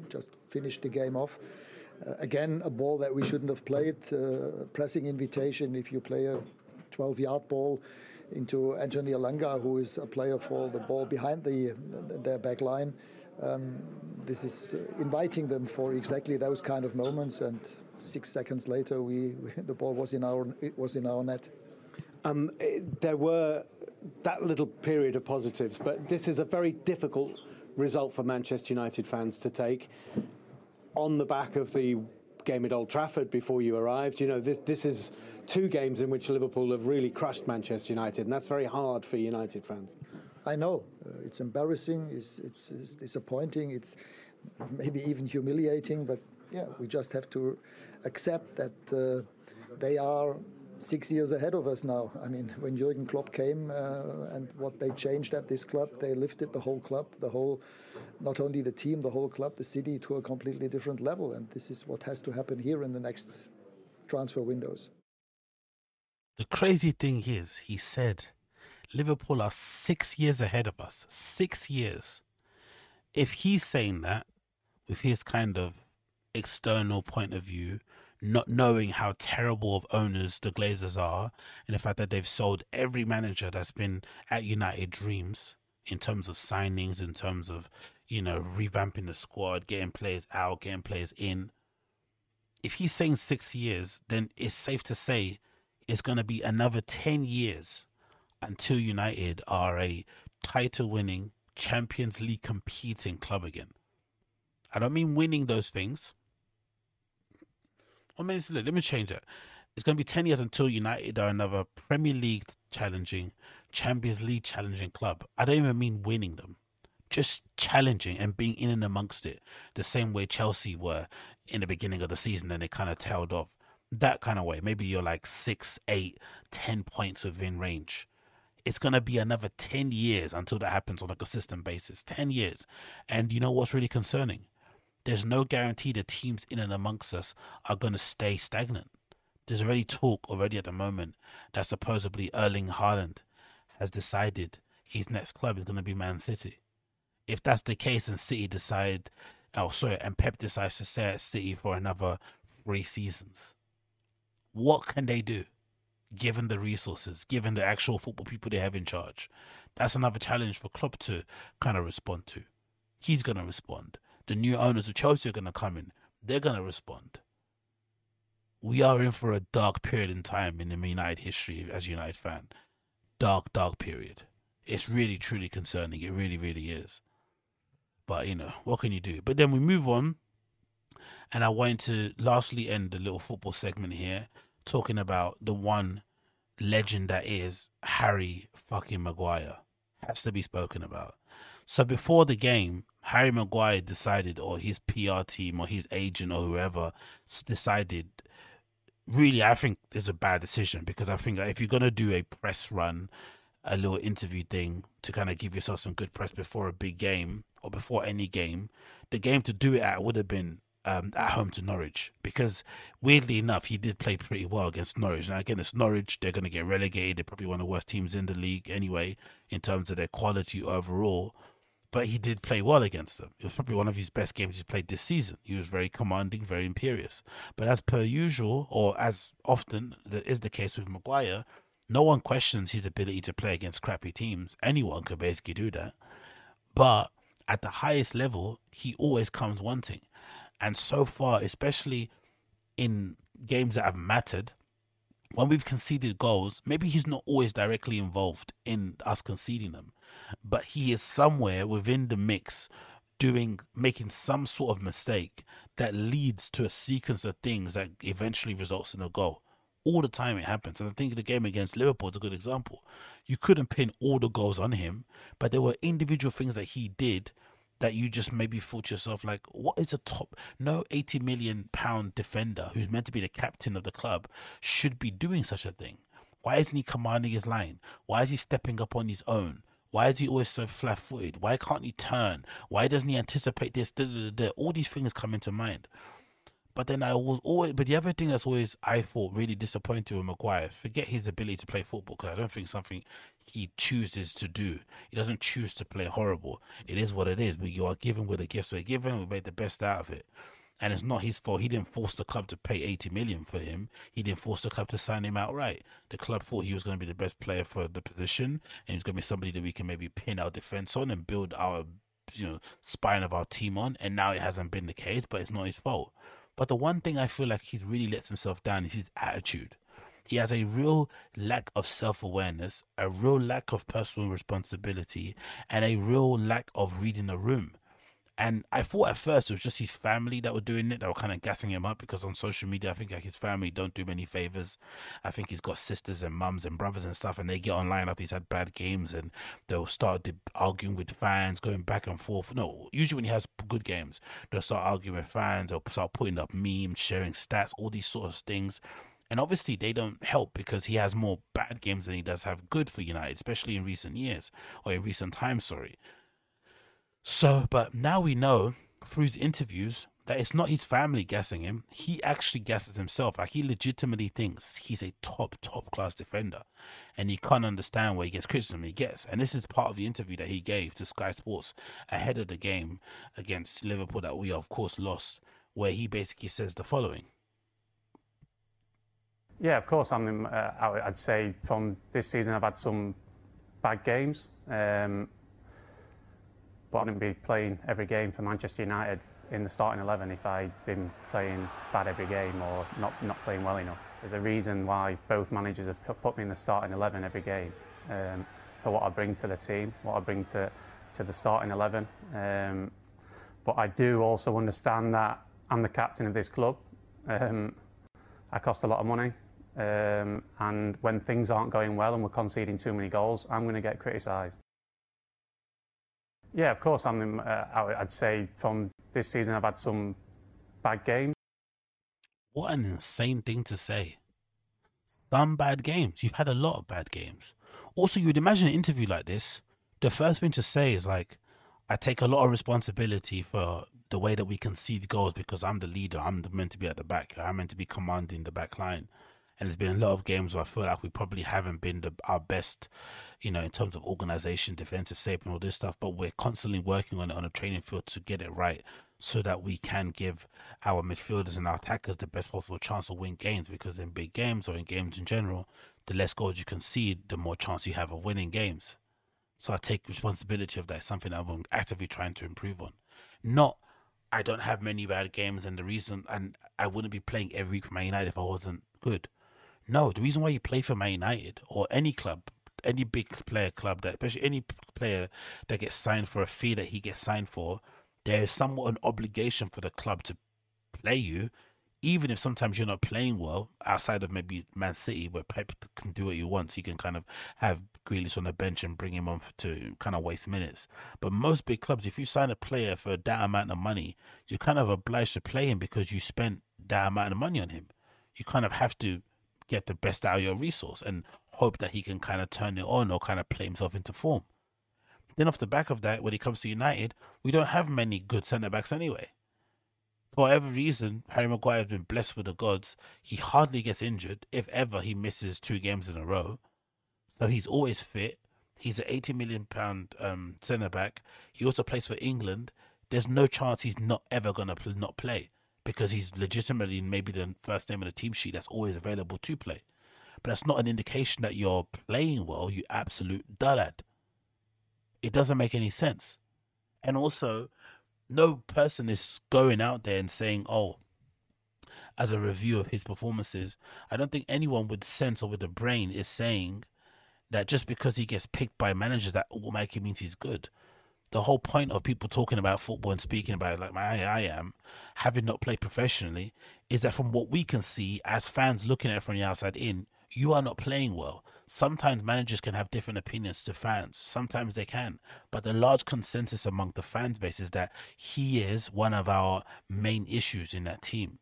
just finished the game off. Uh, again, a ball that we shouldn't have played. Uh, pressing invitation. If you play a 12 yard ball into Anthony Elanga, who is a player for the ball behind the, their back line. Um, this is inviting them for exactly those kind of moments, and six seconds later, we, we the ball was in our it was in our net. Um, it, there were that little period of positives, but this is a very difficult result for Manchester United fans to take on the back of the game at Old Trafford before you arrived. You know, this, this is two games in which Liverpool have really crushed Manchester United, and that's very hard for United fans. I know uh, it's embarrassing, it's, it's, it's, disappointing, it's maybe even humiliating, but yeah, we just have to accept that uh, they are six years ahead of us now. I mean, when Jurgen Klopp came uh, and what they changed at this club, they lifted the whole club, the whole, not only the team, the whole club, the city to a completely different level. And this is what has to happen here in the next transfer windows. The crazy thing is, he said, Liverpool are six years ahead of us. Six years. If he's saying that with his kind of external point of view, not knowing how terrible of owners the Glazers are, and the fact that they've sold every manager that's been at United Dreams in terms of signings, in terms of, you know, revamping the squad, getting players out, getting players in. If he's saying six years, then it's safe to say it's going to be another 10 years until United are a title winning, Champions League competing club again. I don't mean winning those things. Look, let me change it. It's going to be 10 years until United are another Premier League challenging, Champions League challenging club. I don't even mean winning them, just challenging and being in and amongst it, the same way Chelsea were in the beginning of the season and they kind of tailed off. That kind of way. Maybe you're like six, eight, ten points within range. It's going to be another 10 years until that happens on a consistent basis. 10 years. And you know what's really concerning? There's no guarantee the teams in and amongst us are going to stay stagnant. There's already talk already at the moment that supposedly Erling Haaland has decided his next club is going to be Man City. If that's the case and City decide, oh sorry, and Pep decides to stay at City for another three seasons, what can they do? Given the resources, given the actual football people they have in charge, that's another challenge for Klopp to kind of respond to. He's going to respond the new owners of Chelsea are going to come in. They're going to respond. We are in for a dark period in time in the United history as United fan. Dark, dark period. It's really, truly concerning. It really, really is. But, you know, what can you do? But then we move on. And I want to lastly end the little football segment here talking about the one legend that is Harry fucking Maguire. Has to be spoken about. So before the game, Harry Maguire decided, or his PR team, or his agent, or whoever decided. Really, I think it's a bad decision because I think if you're gonna do a press run, a little interview thing to kind of give yourself some good press before a big game or before any game, the game to do it at would have been um, at home to Norwich because weirdly enough, he did play pretty well against Norwich. Now again, it's Norwich; they're going to get relegated. They're probably one of the worst teams in the league anyway in terms of their quality overall but he did play well against them. It was probably one of his best games he's played this season. He was very commanding, very imperious. But as per usual, or as often is the case with Maguire, no one questions his ability to play against crappy teams. Anyone could basically do that. But at the highest level, he always comes wanting. And so far, especially in games that have mattered, when we've conceded goals, maybe he's not always directly involved in us conceding them, but he is somewhere within the mix doing making some sort of mistake that leads to a sequence of things that eventually results in a goal. All the time it happens. And I think the game against Liverpool is a good example. You couldn't pin all the goals on him, but there were individual things that he did that you just maybe thought to yourself like what is a top no 80 million pound defender who's meant to be the captain of the club should be doing such a thing why isn't he commanding his line why is he stepping up on his own why is he always so flat footed why can't he turn why doesn't he anticipate this da, da, da, all these things come into mind but then I was always, but the other thing that's always I thought really disappointing with Maguire, forget his ability to play football because I don't think something he chooses to do. He doesn't choose to play horrible. It is what it is. But you are given with the gifts we're given. We made the best out of it. And it's not his fault. He didn't force the club to pay 80 million for him. He didn't force the club to sign him outright. The club thought he was going to be the best player for the position and he was going to be somebody that we can maybe pin our defense on and build our you know spine of our team on. And now it hasn't been the case, but it's not his fault. But the one thing I feel like he's really lets himself down is his attitude. He has a real lack of self awareness, a real lack of personal responsibility, and a real lack of reading the room. And I thought at first it was just his family that were doing it, that were kind of gassing him up because on social media, I think like his family don't do many favors. I think he's got sisters and mums and brothers and stuff, and they get online after he's had bad games and they'll start arguing with fans, going back and forth. No, usually when he has good games, they'll start arguing with fans, they'll start putting up memes, sharing stats, all these sort of things. And obviously, they don't help because he has more bad games than he does have good for United, especially in recent years or in recent times, sorry. So, but now we know through his interviews that it's not his family guessing him. He actually guesses himself. Like he legitimately thinks he's a top, top class defender. And he can't understand where he gets criticism he gets. And this is part of the interview that he gave to Sky Sports ahead of the game against Liverpool that we of course lost, where he basically says the following. Yeah, of course. I mean, uh, I'd say from this season I've had some bad games. Um, wouldn't be playing every game for Manchester United in the starting 11 if I'd been playing bad every game or not, not playing well enough. There's a reason why both managers have put me in the starting 11 every game um, for what I bring to the team, what I bring to, to the starting 11. Um, but I do also understand that I'm the captain of this club. Um, I cost a lot of money. Um, and when things aren't going well and we're conceding too many goals, I'm going to get criticised. Yeah, of course. I mean, uh, I'd say from this season, I've had some bad games. What an insane thing to say. Some bad games. You've had a lot of bad games. Also, you would imagine an interview like this. The first thing to say is like, I take a lot of responsibility for the way that we concede goals because I'm the leader. I'm meant to be at the back. I'm meant to be commanding the back line. And there's been a lot of games where I feel like we probably haven't been the, our best you know, in terms of organization, defensive shape, and all this stuff. But we're constantly working on it on a training field to get it right so that we can give our midfielders and our attackers the best possible chance to win games. Because in big games or in games in general, the less goals you concede, the more chance you have of winning games. So I take responsibility of that. It's something I'm actively trying to improve on. Not I don't have many bad games, and the reason, and I wouldn't be playing every week for Man United if I wasn't good. No, the reason why you play for Man United or any club, any big player club that, especially any player that gets signed for a fee that he gets signed for, there is somewhat an obligation for the club to play you, even if sometimes you're not playing well. Outside of maybe Man City, where Pep can do what he wants, he can kind of have Grealish on the bench and bring him on to kind of waste minutes. But most big clubs, if you sign a player for that amount of money, you're kind of obliged to play him because you spent that amount of money on him. You kind of have to get the best out of your resource and hope that he can kind of turn it on or kind of play himself into form. Then off the back of that, when it comes to United, we don't have many good centre backs anyway. For whatever reason, Harry Maguire has been blessed with the gods. He hardly gets injured. If ever, he misses two games in a row. So he's always fit. He's an 80 million pound um, centre back. He also plays for England. There's no chance he's not ever gonna pl- not play because he's legitimately maybe the first name on the team sheet that's always available to play. But that's not an indication that you're playing well, you absolute dullard. It doesn't make any sense. And also, no person is going out there and saying, oh, as a review of his performances, I don't think anyone with sense or with a brain is saying that just because he gets picked by managers, that automatically means he's good the whole point of people talking about football and speaking about it like I, I am, having not played professionally, is that from what we can see as fans looking at it from the outside in, you are not playing well. Sometimes managers can have different opinions to fans. Sometimes they can. But the large consensus among the fans base is that he is one of our main issues in that team.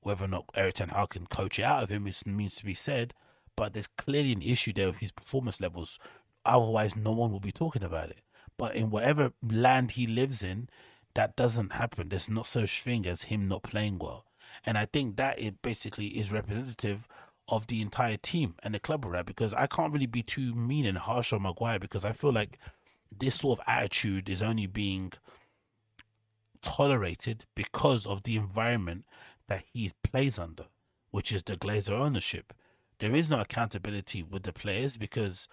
Whether or not Erik Ten Hag can coach it out of him is means to be said, but there's clearly an issue there with his performance levels. Otherwise, no one will be talking about it. But in whatever land he lives in, that doesn't happen. There's not such thing as him not playing well. And I think that it basically is representative of the entire team and the club right because I can't really be too mean and harsh on Maguire because I feel like this sort of attitude is only being tolerated because of the environment that he plays under, which is the Glazer ownership. There is no accountability with the players because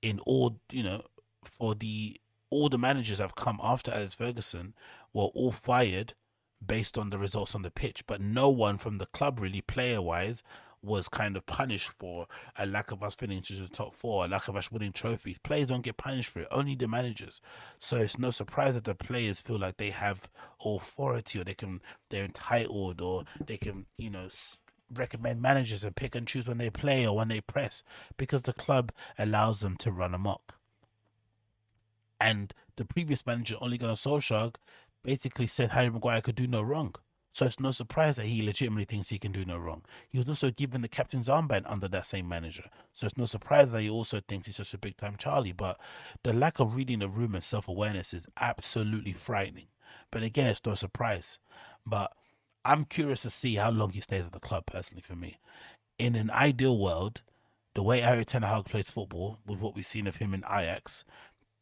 in all you know, for the all the managers have come after Alex Ferguson were all fired based on the results on the pitch, but no one from the club really player wise was kind of punished for a lack of us finishing the top four, a lack of us winning trophies. Players don't get punished for it, only the managers. So it's no surprise that the players feel like they have authority or they can, they're entitled or they can, you know, recommend managers and pick and choose when they play or when they press because the club allows them to run amok. And the previous manager, Ole Gunnar Solskjaer, basically said Harry Maguire could do no wrong. So it's no surprise that he legitimately thinks he can do no wrong. He was also given the captain's armband under that same manager. So it's no surprise that he also thinks he's such a big time Charlie. But the lack of reading the room and self awareness is absolutely frightening. But again, it's no surprise. But I'm curious to see how long he stays at the club, personally, for me. In an ideal world, the way Harry Ten Hag plays football, with what we've seen of him in Ajax,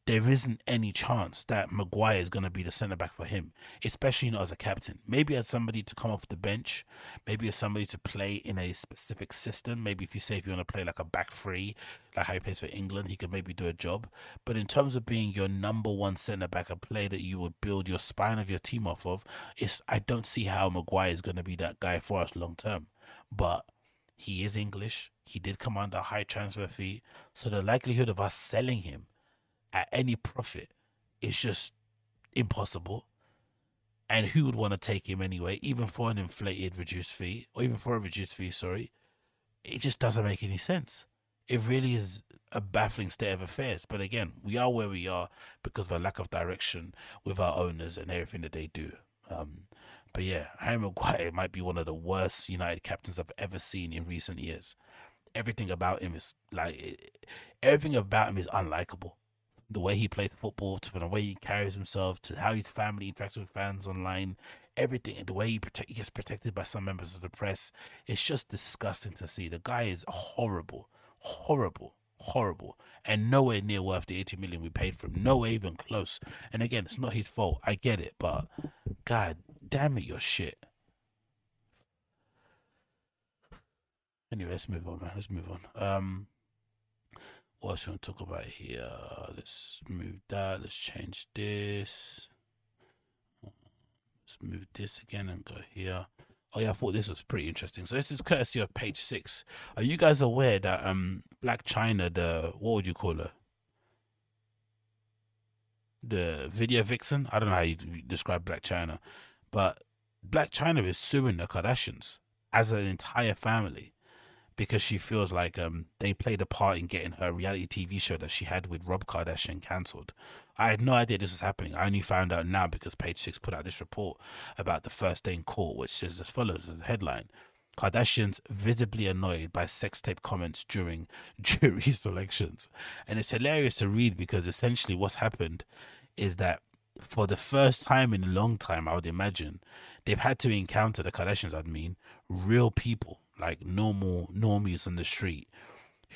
there isn't any chance that Maguire is going to be the centre back for him, especially not as a captain. Maybe as somebody to come off the bench, maybe as somebody to play in a specific system. Maybe if you say if you want to play like a back three, like how he plays for England, he could maybe do a job. But in terms of being your number one centre back, a player that you would build your spine of your team off of, is I don't see how Maguire is going to be that guy for us long term. But he is English. He did command a high transfer fee, so the likelihood of us selling him at any profit is just impossible. And who would want to take him anyway, even for an inflated reduced fee, or even for a reduced fee, sorry? It just doesn't make any sense. It really is a baffling state of affairs. But again, we are where we are because of a lack of direction with our owners and everything that they do. Um, but yeah, Harry Maguire might be one of the worst United captains I've ever seen in recent years. Everything about him is like everything about him is unlikable the way he plays football, to the way he carries himself, to how his family interacts with fans online, everything, the way he, protect, he gets protected by some members of the press, it's just disgusting to see. The guy is horrible, horrible, horrible, and nowhere near worth the 80 million we paid for him. Nowhere even close. And again, it's not his fault. I get it, but god damn it, you're shit. Anyway, let's move on, man. Let's move on. Um, what want to talk about here? Let's move that. Let's change this. Let's move this again and go here. Oh yeah, I thought this was pretty interesting. So this is courtesy of page six. Are you guys aware that um Blac Chyna, the what would you call her? The video vixen? I don't know how you describe Blac Chyna, but Blac Chyna is suing the Kardashians as an entire family because she feels like um, they played a part in getting her reality TV show that she had with Rob Kardashian cancelled. I had no idea this was happening. I only found out now because Page Six put out this report about the first day in court, which says as follows as a headline. Kardashians visibly annoyed by sex tape comments during jury selections. And it's hilarious to read because essentially what's happened is that for the first time in a long time, I would imagine, they've had to encounter the Kardashians, I'd mean, real people like normal normies on the street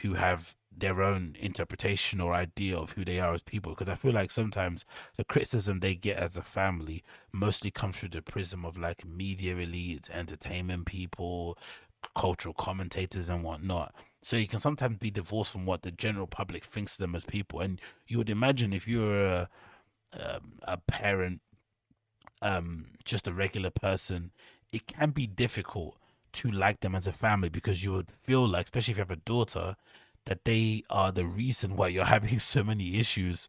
who have their own interpretation or idea of who they are as people. Because i feel like sometimes the criticism they get as a family mostly comes through the prism of like media elites entertainment people cultural commentators and whatnot. So you can sometimes be divorced from what the general public thinks of them as people. And you would imagine if you're a, um, a parent um, just a regular person it can be difficult to like them as a family because you would feel like, especially if you have a daughter, that they are the reason why you're having so many issues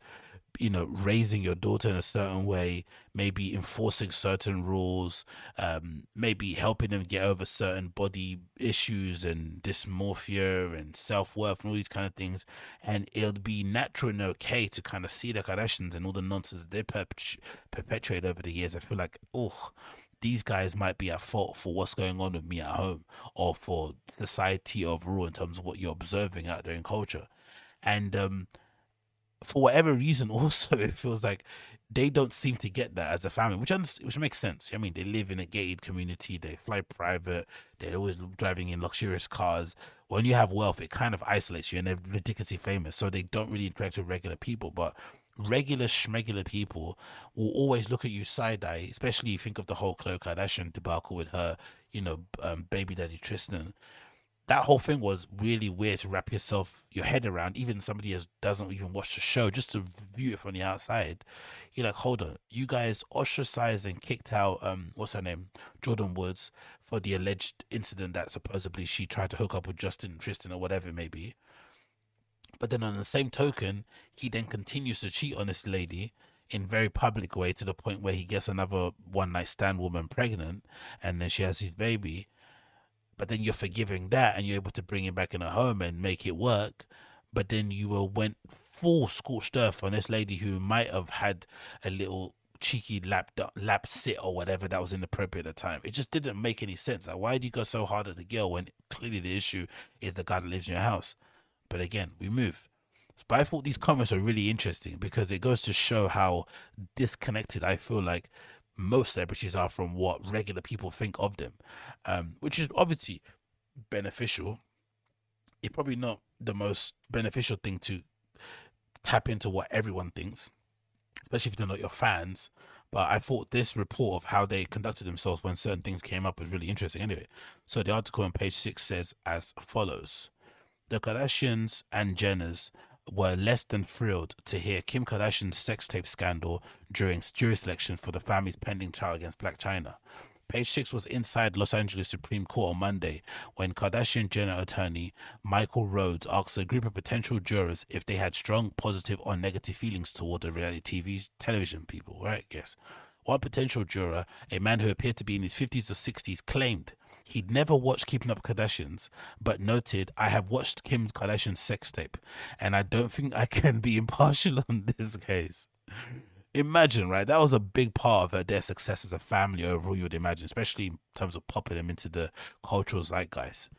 you know raising your daughter in a certain way maybe enforcing certain rules um, maybe helping them get over certain body issues and dysmorphia and self-worth and all these kind of things. And it'll be natural and okay to kind of see the kardashians and all the nonsense that they perpet- perpetuate over the years. I feel like oh these guys might be at fault for what's going on with me at home or for society overall in terms of what you're observing out there in culture. And um, for whatever reason, also, it feels like they don't seem to get that as a family, which which makes sense. I mean, they live in a gated community, they fly private, they're always driving in luxurious cars. When you have wealth, it kind of isolates you, and they're ridiculously famous, so they don't really interact with regular people. But regular schmegular people will always look at you side eye, especially you think of the whole Khloe Kardashian debacle with her, you know, um, baby daddy Tristan. That whole thing was really weird to wrap yourself your head around. Even somebody who doesn't even watch the show, just to view it from the outside, you're like, hold on, you guys ostracized and kicked out um, what's her name, Jordyn Woods, for the alleged incident that supposedly she tried to hook up with Justin Tristan or whatever it may be but then on the same token, he then continues to cheat on this lady in very public way to the point where he gets another one night stand woman pregnant and then she has his baby. But then you're forgiving that and you're able to bring him back in a home and make it work. But then you were went full scorched earth on this lady who might have had a little cheeky lap lap sit or whatever that was inappropriate at the time. It just didn't make any sense. Like, why do you go so hard at the girl when clearly the issue is the guy that lives in your house? But again, we move. But I thought these comments are really interesting because it goes to show how disconnected I feel like most celebrities are from what regular people think of them, um, which is obviously beneficial. It's probably not the most beneficial thing to tap into what everyone thinks, especially if they're not your fans. But I thought this report of how they conducted themselves when certain things came up was really interesting. Anyway, so the article on page six says as follows the Kardashians and Jenners were less than thrilled to hear Kim Kardashian's sex tape scandal during jury selection for the family's pending trial against Blac Chyna. Page 6 was inside Los Angeles Supreme Court on Monday when Kardashian Jenner attorney Michael Rhodes asked a group of potential jurors if they had strong positive or negative feelings toward the reality TV television people, right? Yes. One potential juror, a man who appeared to be in his 50s or 60s, claimed He'd never watched Keeping Up Kardashians, but noted, I have watched Kim Kardashian's sex tape, and I don't think I can be impartial on this case. Imagine, right? That was a big part of their success as a family overall, you would imagine, especially in terms of popping them into the cultural zeitgeist.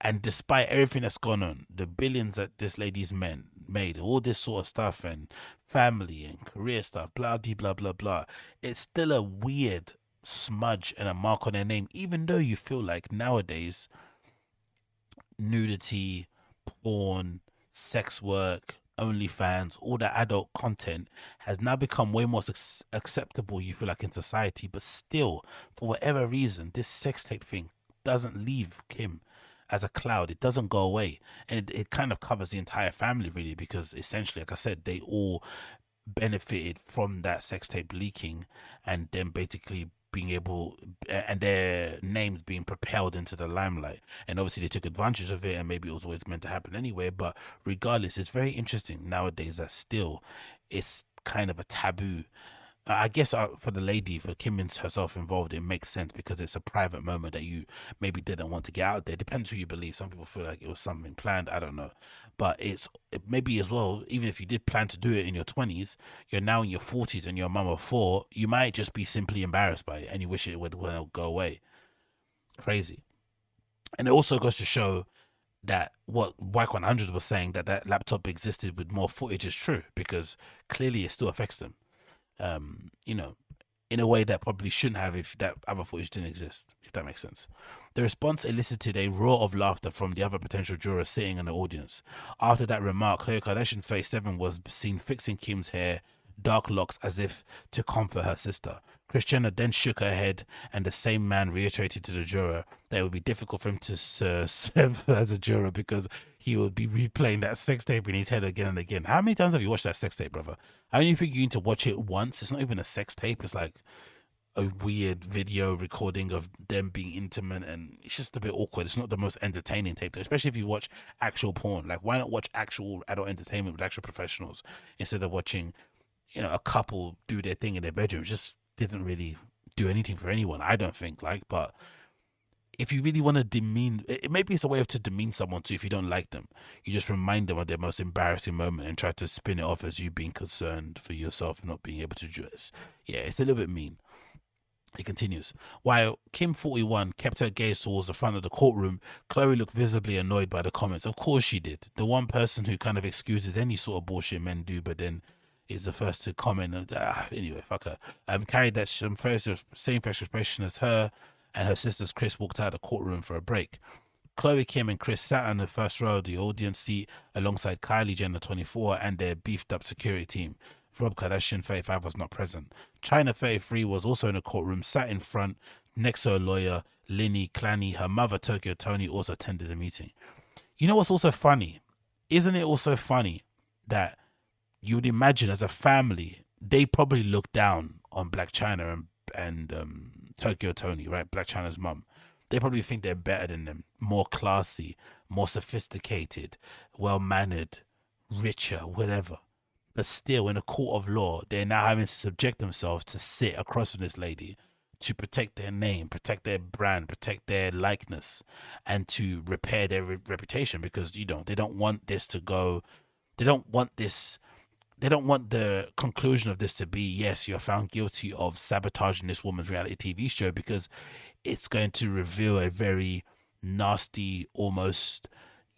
And despite everything that's gone on, the billions that this lady's men made, all this sort of stuff, and family and career stuff, blah, blah, blah, blah, blah, it's still a weird smudge and a mark on their name, even though you feel like nowadays nudity, porn, sex work, OnlyFans, all that adult content has now become way more acceptable, you feel like, in society. But still, for whatever reason, this sex tape thing doesn't leave Kim as a cloud. It doesn't go away. And it, it kind of covers the entire family, really, because essentially, like I said, they all benefited from that sex tape leaking and then basically being able and their names being propelled into the limelight and obviously they took advantage of it and maybe it was always meant to happen anyway but regardless it's very interesting nowadays that still it's kind of a taboo I guess uh, for the lady, for Kim herself involved, it makes sense because it's a private moment that you maybe didn't want to get out there. Depends who you believe. Some people feel like it was something planned. I don't know but it's maybe as well even if you did plan to do it in your 20s you're now in your 40s and your mum of four you might just be simply embarrassed by it and you wish it would well, go away. Crazy. And it also goes to show that what White 100 was saying that that laptop existed with more footage is true because clearly it still affects them. Um you know in a way that probably shouldn't have if that other footage didn't exist, if that makes sense. The response elicited a roar of laughter from the other potential jurors sitting in the audience. After that remark, Khloe Kardashian Face 7 was seen fixing Kim's hair, dark locks as if to comfort her sister. Jenner then shook her head, and the same man reiterated to the juror that it would be difficult for him to serve as a juror because he would be replaying that sex tape in his head again and again. How many times have you watched that sex tape, brother? I only think you need to watch it once. It's not even a sex tape. It's like a weird video recording of them being intimate and it's just a bit awkward. It's not the most entertaining tape, especially if you watch actual porn. Like, why not watch actual adult entertainment with actual professionals instead of watching, you know, a couple do their thing in their bedroom? Just didn't really do anything for anyone. I don't think like, but if you really want to demean, it, maybe it's a way of to demean someone too. If you don't like them, you just remind them of their most embarrassing moment and try to spin it off as you being concerned for yourself not being able to dress. Yeah, it's a little bit mean. It continues. While Kim 41 kept her gaze towards the front of the courtroom, Khloe looked visibly annoyed by the comments. Of course she did. The one person who kind of excuses any sort of bullshit men do, but then is the first to comment. And, ah, anyway, fuck her. Um, carried that same face expression as her, and her sisters Kris walked out of the courtroom for a break. Khloe Kim, and Kris sat on the first row of the audience seat alongside Kylie Jenner, 24, and their beefed up security team. Rob Kardashian, 35, was not present. Chyna, 33, was also in the courtroom, sat in front next to her lawyer, Lynne Ciani. Her mother, Tokyo Tony, also attended the meeting. You know what's also funny? Isn't it also funny that you would imagine as a family, they probably look down on Blac Chyna and, and um, Tokyo Tony, right? Blac Chyna's mum. They probably think they're better than them, more classy, more sophisticated, well mannered, richer, whatever. But still, in a court of law, they're now having to subject themselves to sit across from this lady to protect their name, protect their brand, protect their likeness, and to repair their re- reputation because you know they don't want this to go. They don't want this. They don't want the conclusion of this to be yes, you're found guilty of sabotaging this woman's reality TV show because it's going to reveal a very nasty, almost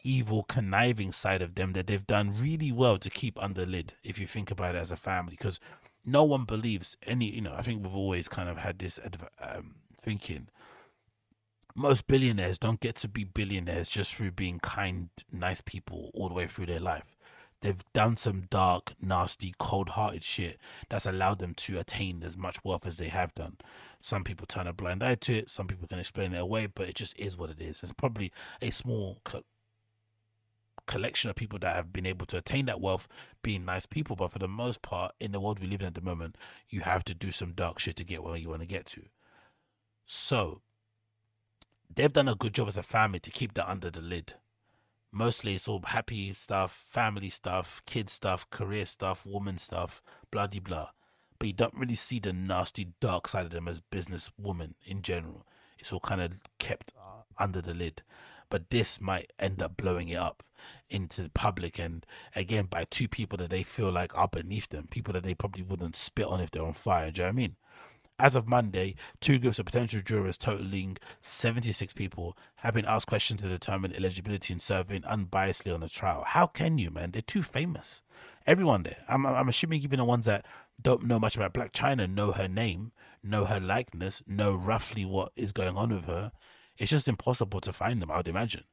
evil, conniving side of them that they've done really well to keep under lid. If you think about it as a family, because no one believes any. You know, I think we've always kind of had this um, thinking. Most billionaires don't get to be billionaires just through being kind, nice people all the way through their life. They've done some dark, nasty, cold hearted shit that's allowed them to attain as much wealth as they have done. Some people turn a blind eye to it, some people can explain it away, but it just is what it is. It's probably a small co- collection of people that have been able to attain that wealth being nice people, but for the most part, in the world we live in at the moment, you have to do some dark shit to get where you want to get to. So, they've done a good job as a family to keep that under the lid mostly it's all happy stuff, family stuff, kid stuff, career stuff, woman stuff, blah de blah. But you don't really see the nasty dark side of them as business women in general. It's all kind of kept under the lid. But this might end up blowing it up into the public and again by two people that they feel like are beneath them, people that they probably wouldn't spit on if they're on fire. Do you know what I mean? As of Monday, two groups of potential jurors totaling 76 people have been asked questions to determine eligibility and serving unbiasedly on the trial. How can you, man? They're too famous. Everyone there. I'm, I'm assuming even the ones that don't know much about Blac Chyna know her name, know her likeness, know roughly what is going on with her. It's just impossible to find them, I would imagine.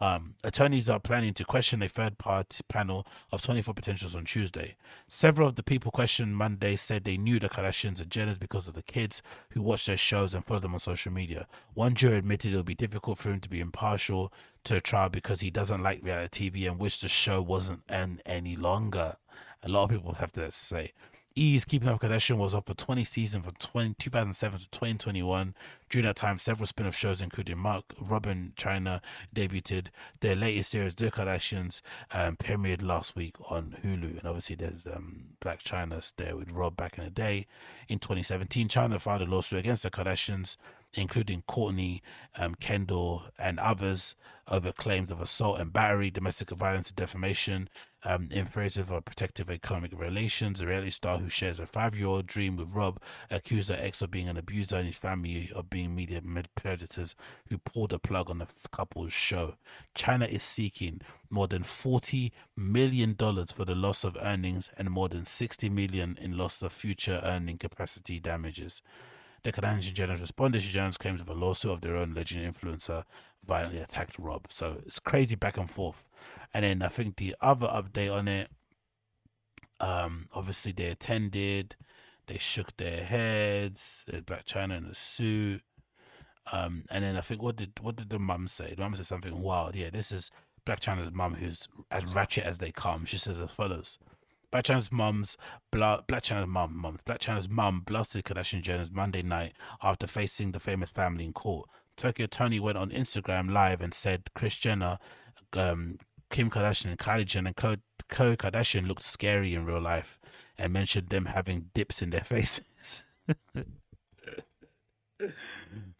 Um, attorneys are planning to question a third party panel of 24 potentials on Tuesday. Several of the people questioned Monday said they knew the Kardashians and Jenners because of the kids who watch their shows and follow them on social media. One juror admitted it would be difficult for him to be impartial to a trial because he doesn't like reality TV and wished the show wasn't on any longer. A lot of people have to say. E's Keeping Up Kardashian was up for 20 seasons from 20, 2007 to 2021. During that time, several spin off shows, including Mark, Robin, Chyna, debuted. Their latest series, The Kardashians, um, premiered last week on Hulu. And obviously, there's um, Blac Chyna's there with Rob back in the day. In 2017, Chyna filed a lawsuit against the Kardashians including Kourtney, um, Kendall, and others, over claims of assault and battery, domestic violence and defamation, um, of protective economic relations. A reality star who shares a five-year-old dream with Rob accused her ex of being an abuser and his family of being media predators who pulled the plug on the couple's show. Chyna is seeking more than $40 million for the loss of earnings and more than 60 million in loss of future earning capacity damages. The Kardashian Jenners responded to Jones' claims of a lawsuit of their own legend influencer violently attacked Rob. So it's crazy back and forth. And then I think the other update on it, um, obviously they attended, they shook their heads, Blac Chyna in a suit. Um, and then I think what did what did the mum say? The mum said something wild. Yeah, this is Blac Chyna's mum, who's as ratchet as they come. She says as follows: Blac Chyna's mum's bla- Blac Chyna's mum, mum, Blac Chyna's mum blasted Kardashian Jenner's Monday night after facing the famous family in court. Tokyo Tony went on Instagram live and said Kris Jenner, um, Kim Kardashian, and Kylie Jenner, and Khloe Kardashian looked scary in real life, and mentioned them having dips in their faces.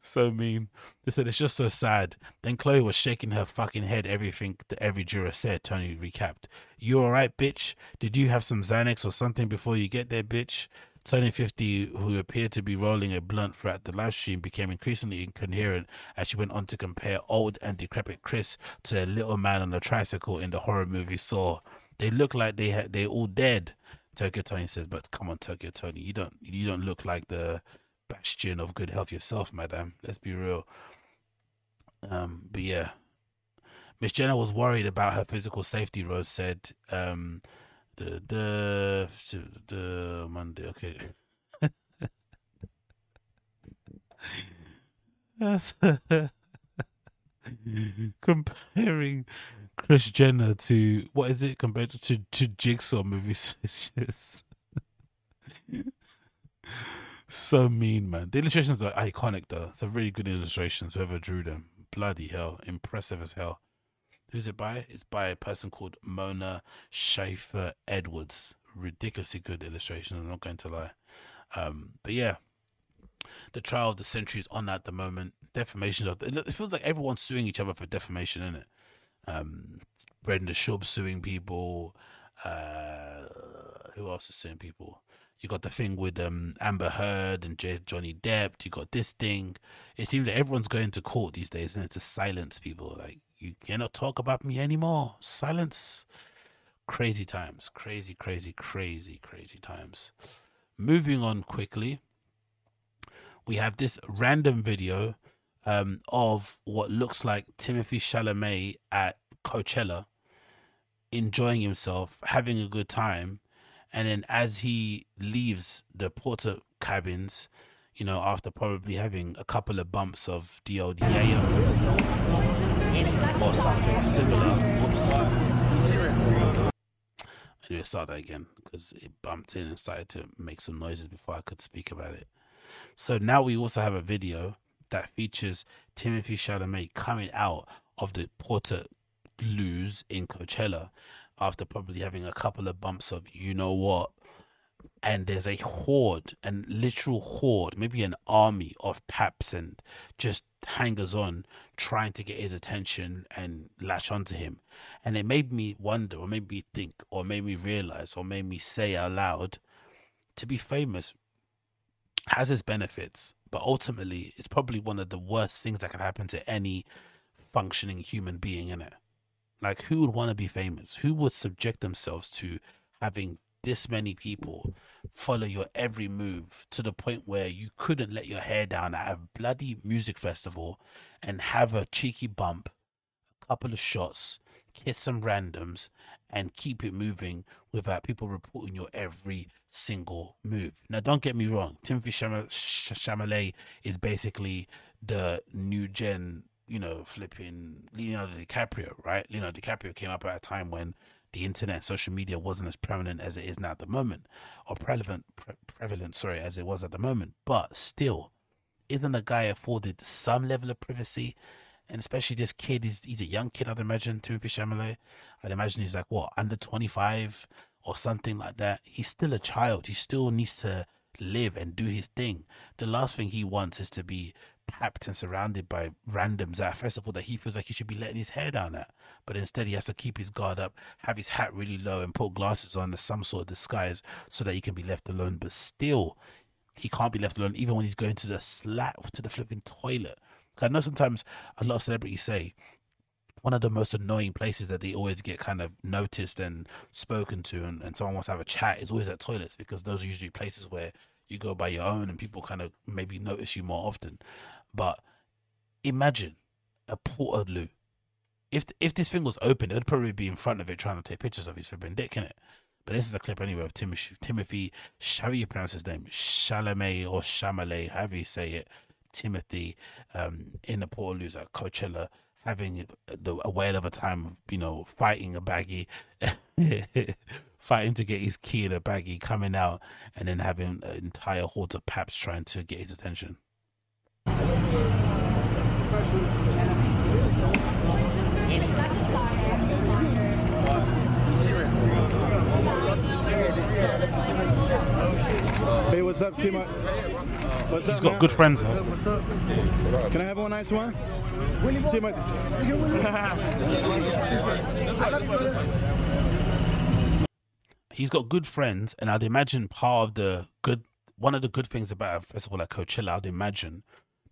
so mean. They said it's just so sad. Then Khloe was shaking her fucking head everything that every juror said. Tony recapped. You alright, bitch? Did you have some Xanax or something before you get there, bitch? Tony 50, who appeared to be rolling a blunt throughout the live stream, became increasingly incoherent as she went on to compare old and decrepit Kris to a little man on a tricycle in the horror movie Saw. They look like they had they're all dead. Tokyo Tony says, but come on, Tokyo Tony, you don't you don't look like the bastion of good health yourself, madam. Let's be real. Um, but yeah, Miss Jenner was worried about her physical safety. Rose said, um, the the the Monday. Okay. That's comparing Kris Jenner to what is it compared to to, to Jigsaw movies? So mean, man. The illustrations are iconic though. It's a really good illustrations. Whoever drew them, bloody hell, impressive as hell. Who's it by? It's by a person called Mona Shafer Edwards. Ridiculously good illustrations. I'm not going to lie. Um, but yeah, the trial of the century is on at the moment. Defamation of it feels like everyone's suing each other for defamation, isn't it? Um, Brendan Schaub suing people. Uh, who else is suing people? You got the thing with um, Amber Heard and J- Johnny Depp. You got this thing. It seems that everyone's going to court these days, and to silence people. Like you cannot talk about me anymore. Silence. Crazy times. Crazy, crazy, crazy, crazy times. Moving on quickly we have this random video um, of what looks like Timothy Chalamet at Coachella enjoying himself, having a good time. And then as he leaves the porter cabins, you know, after probably having a couple of bumps of DODA or something similar. Whoops. Anyway, start that again because it bumped in and started to make some noises before I could speak about it. So now we also have a video that features Timothy Chalamet coming out of the Porter lose in Coachella after probably having a couple of bumps of you know what. And there's a horde, a literal horde, maybe an army of paps and just hangers on trying to get his attention and latch onto him. And it made me wonder, or made me think, or made me realize, or made me say out loud to be famous has its benefits, but ultimately it's probably one of the worst things that can happen to any functioning human being in it. Like who would want to be famous? Who would subject themselves to having this many people follow your every move to the point where you couldn't let your hair down at a bloody music festival and have a cheeky bump, a couple of shots, kiss some randoms, and keep it moving without people reporting your every single move. Now, don't get me wrong. Timothy Chalamet is basically the new gen, you know, flipping Leonardo DiCaprio, right? Leonardo DiCaprio came up at a time when the internet, social media wasn't as prevalent as it is now at the moment, or prevalent, pre- prevalent, sorry, as it was at the moment. But still, isn't the guy afforded some level of privacy? and especially this kid is he's a young kid I'd imagine Timothy Chalamet I'd imagine he's like what under 25 or something like that he's still a child he still needs to live and do his thing the last thing he wants is to be papped and surrounded by randoms at a festival that he feels like he should be letting his hair down at but instead he has to keep his guard up have his hat really low and put glasses on as some sort of disguise so that he can be left alone. But still he can't be left alone even when he's going to the slap to the flipping toilet. I know sometimes a lot of celebrities say one of the most annoying places that they always get kind of noticed and spoken to and, and someone wants to have a chat is always at toilets because those are usually places where you go by your own and people kind of maybe notice you more often. But imagine a Portaloo. If if this thing was open, it would probably be in front of it trying to take pictures of his flipping dick it. But this is a clip anyway of Timothy, Timothy, how do you pronounce his name? Chalamet or Chalamet, however you say it. Timothy um, in the Portaloos at Coachella having the, a whale of a time, you know, fighting a baggy, fighting to get his key in a baggy, coming out, and then having an entire horde of paps trying to get his attention. Hey, what's up, Tim? What's He's up? got man? good friends, huh? What's up? Can I have one nice one? Tim, he's got good friends, and I'd imagine part of the good, one of the good things about a festival like Coachella, I'd imagine,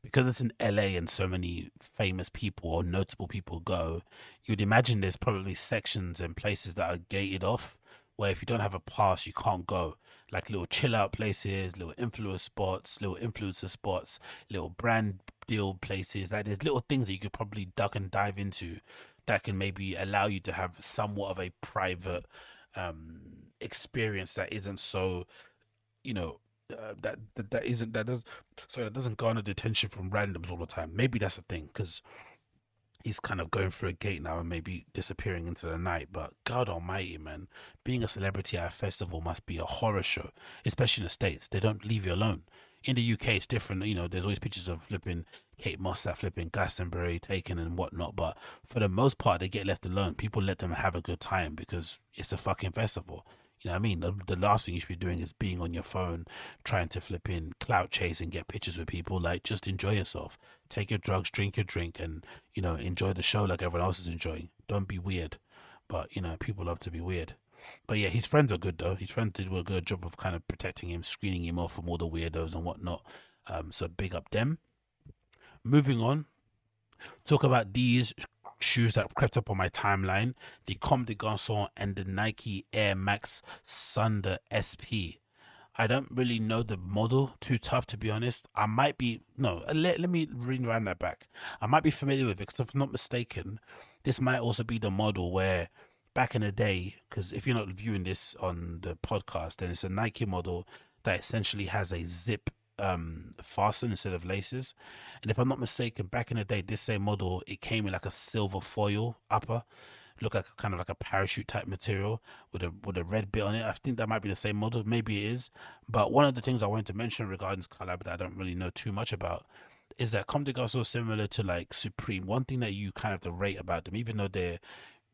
because it's in LA and so many famous people or notable people go, you'd imagine there's probably sections and places that are gated off, where if you don't have a pass, you can't go. Like little chill out places, little influencer spots, little influencer spots, little brand deal places. Like there's little things that you could probably duck and dive into that can maybe allow you to have somewhat of a private um, experience that isn't so, you know, uh, that, that that isn't that does sorry that doesn't garner the attention from randoms all the time. Maybe that's the thing because he's kind of going through a gate now and maybe disappearing into the night. But God Almighty, man, being a celebrity at a festival must be a horror show, especially in the states. They don't leave you alone. In the UK, it's different. You know, there's always pictures of flipping Kate Moss at flipping Glastonbury taken and whatnot. But for the most part, they get left alone. People let them have a good time because it's a fucking festival. You know what I mean? The, the last thing you should be doing is being on your phone, trying to flip in clout chase and get pictures with people. Like, just enjoy yourself. Take your drugs, drink your drink, and, you know, enjoy the show like everyone else is enjoying. Don't be weird. But, you know, people love to be weird. But yeah, his friends are good though. His friends did a good job of kind of protecting him, screening him off from all the weirdos and whatnot. Um, so big up them. Moving on, talk about these shoes that crept up on my timeline the Comme des Garçons and the Nike Air Max Sunder SP. I don't really know the model too tough to be honest. I might be no. Let let me rewind that back. I might be familiar with it because if I'm not mistaken, this might also be the model where back in the day. Because if you're not viewing this on the podcast, then it's a Nike model that essentially has a zip um fasten instead of laces. And if I'm not mistaken, back in the day, this same model it came in like a silver foil upper, look like kind of like a parachute type material with a with a red bit on it. I think that might be the same model. Maybe it is. But one of the things I wanted to mention regarding this collab that I don't really know too much about is that Comme des Garçons similar to like Supreme. One thing that you kind of to rate about them, even though they're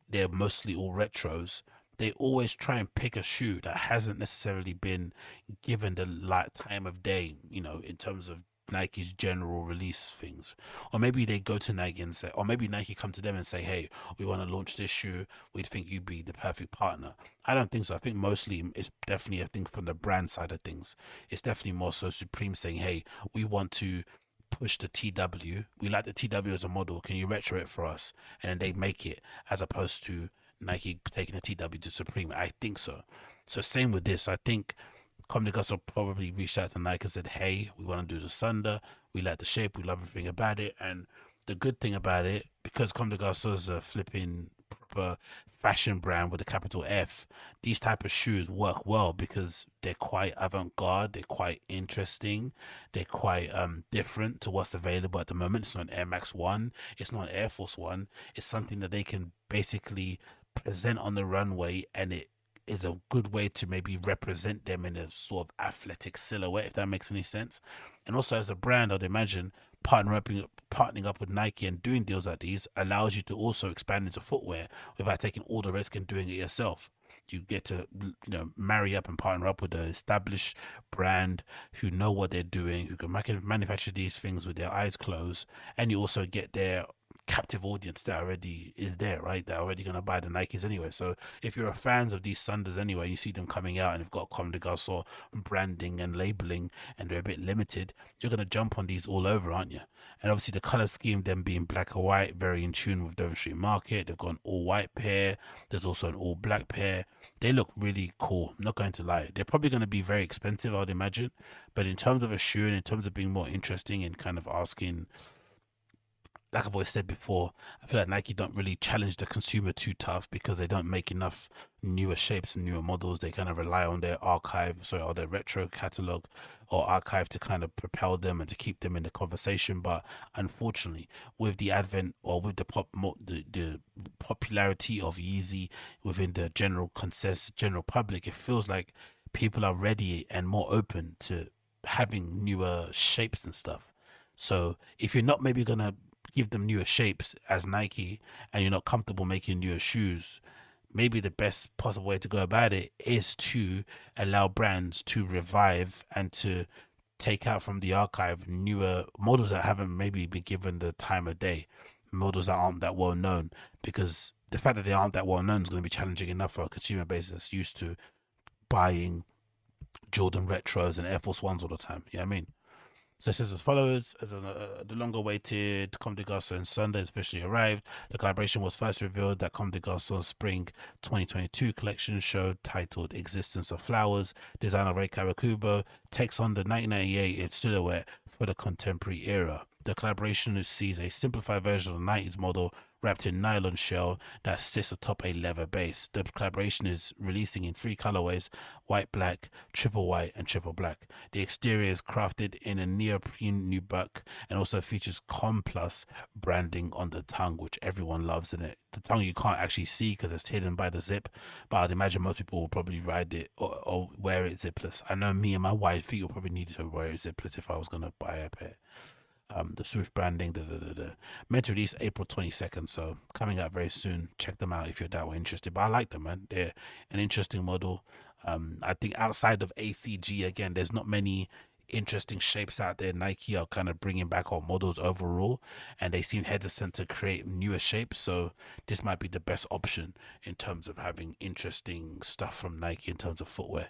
they're mostly all retros, they always try and pick a shoe that hasn't necessarily been given the like time of day, you know, in terms of Nike's general release things. Or maybe they go to Nike and say, or maybe Nike come to them and say, hey, we want to launch this shoe. We think you'd be the perfect partner. I don't think so. I think mostly it's definitely a thing from the brand side of things. It's definitely more so Supreme saying, hey, we want to push the TW. We like the TW as a model. Can you retro it for us? And then they make it as opposed to Nike taking a TW to Supreme. I think so. So same with this. I think des Garçons probably reached out to Nike and said, "Hey, we want to do the Sunder. We like the shape. We love everything about it." And the good thing about it, because Garçons is a flipping proper fashion brand with a capital F, these type of shoes work well because they're quite avant-garde, they're quite interesting, they're quite um different to what's available at the moment. It's not an Air Max One, it's not an Air Force One. It's something that they can basically present on the runway and it is a good way to maybe represent them in a sort of athletic silhouette, if that makes any sense. And also, as a brand, I'd imagine partnering up, partnering up with Nike and doing deals like these allows you to also expand into footwear without taking all the risk and doing it yourself. You get to, you know, marry up and partner up with an established brand who know what they're doing, who can manufacture these things with their eyes closed, and you also get their captive audience that already is there, right? They're already going to buy the Nikes anyway. So if you're a fans of these Sunders anyway, you see them coming out and they've got Comme des Garçons branding and labeling and they're a bit limited, you're going to jump on these all over, aren't you? And obviously the color scheme, them being black or white, very in tune with Street Market. They've got an all white pair. There's also an all black pair. They look really cool. I'm not going to lie. They're probably going to be very expensive, I would imagine. But in terms of a shoe and in terms of being more interesting and kind of asking like I've always said before, I feel like Nike don't really challenge the consumer too tough because they don't make enough newer shapes and newer models. They kind of rely on their archive, sorry, or their retro catalog or archive to kind of propel them and to keep them in the conversation. But unfortunately, with the advent or with the pop, the, the popularity of Yeezy within the general consensus, general public, it feels like people are ready and more open to having newer shapes and stuff. So if you're not maybe gonna give them newer shapes as Nike and you're not comfortable making newer shoes, maybe the best possible way to go about it is to allow brands to revive and to take out from the archive newer models that haven't maybe been given the time of day, models that aren't that well known, because the fact that they aren't that well known is going to be challenging enough for a consumer base that's used to buying Jordan retros and Air Force Ones all the time. You know what I mean? So it says as follows: as a, uh, the long-awaited Comme des Garçons Sunder especially arrived. The collaboration was first revealed at Comme des Garçons Spring 2022 collection show titled "Existence of Flowers." Designer Rei Kawakubo takes on the 1998 silhouette for the contemporary era. The collaboration sees a simplified version of the 90s model wrapped in nylon shell that sits atop a leather base. The collaboration is releasing in three colorways white, black, triple white, and triple black. The exterior is crafted in a neoprene nubuck and also features Complus branding on the tongue, which everyone loves in it. The tongue you can't actually see because it's hidden by the zip, but I'd imagine most people will probably ride it or, or wear it zipless. I know me and my wife feet will probably need to wear it zipless if I was going to buy a pair um, the swoosh branding, da, da, da, da. meant to release April 22nd, so coming out very soon. Check them out if you're that way interested. But I like them, man. They're an interesting model. Um, I think outside of ACG, again, there's not many interesting shapes out there. Nike are kind of bringing back our models overall, and they seem hesitant to create newer shapes. So this might be the best option in terms of having interesting stuff from Nike in terms of footwear.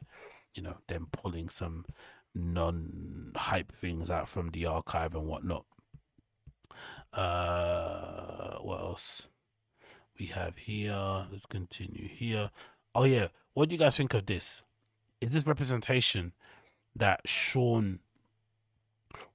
You know, them pulling some non hype things out from the archive and whatnot. Uh, what else we have here? Let's continue here. Oh yeah, what do you guys think of this? Is this representation that Sean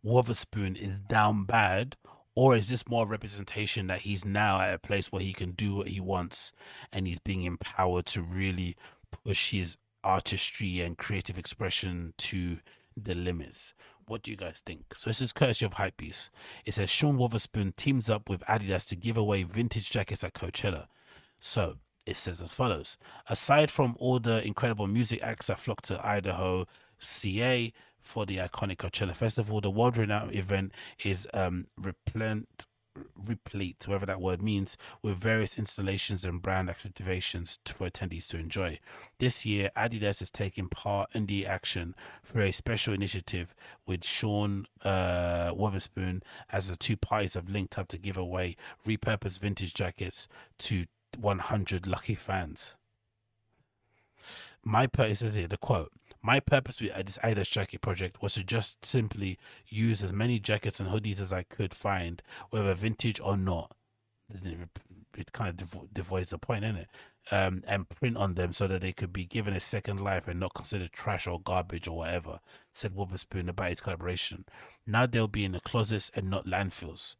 Wotherspoon is down bad, or is this more representation that he's now at a place where he can do what he wants and he's being empowered to really push his artistry and creative expression to the limits. What do you guys think? So this is courtesy of Hypebeast. It says Sean Wotherspoon teams up with Adidas to give away vintage jackets at Coachella. So it says as follows: Aside from all the incredible music acts that flock to Indio, CA for the iconic Coachella Festival, the world-renowned event is um, replete replete, whatever that word means, with various installations and brand activations for attendees to enjoy. This year, Adidas is taking part in the action through a special initiative with Sean uh, Wotherspoon as the two parties have linked up to give away repurposed vintage jackets to 100 lucky fans. My purpose is here, the quote. My purpose with this Adidas jacket project was to just simply use as many jackets and hoodies as I could find, whether vintage or not. It kind of devo- devoids the point, isn't it? Um, and print on them so that they could be given a second life and not considered trash or garbage or whatever, said Wotherspoon about his collaboration. Now they'll be in the closets and not landfills.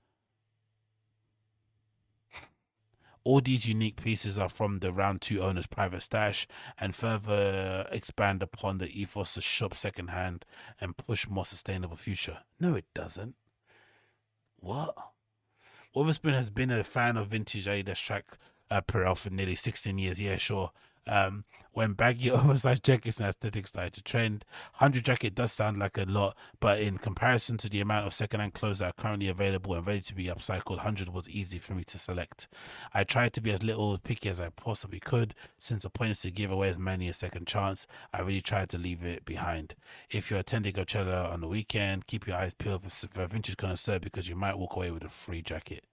All these unique pieces are from the round two owner's private stash and further expand upon the ethos to shop secondhand and push more sustainable future. No, it doesn't. What? Wotherspoon has been a fan of vintage Adidas track uh, apparel for nearly 16 years. Yeah, sure. Um, when baggy oversized jackets and aesthetics started to trend, 100 jacket does sound like a lot, but in comparison to the amount of secondhand clothes that are currently available and ready to be upcycled, 100 was easy for me to select. I tried to be as little picky as I possibly could, since the point is to give away as many a second chance. I really tried to leave it behind. If you're attending Coachella on the weekend, keep your eyes peeled for, for vintage connoisseur because you might walk away with a free jacket.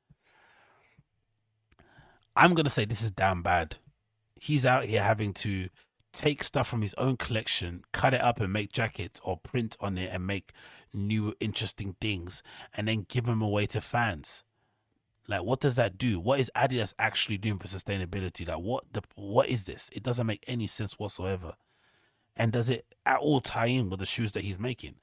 I'm gonna say this is damn bad he's out here having to take stuff from his own collection, cut it up and make jackets or print on it and make new interesting things and then give them away to fans. Like what does that do? What is Adidas actually doing for sustainability? Like what the what is this? It doesn't make any sense whatsoever. And does it at all tie in with the shoes that he's making?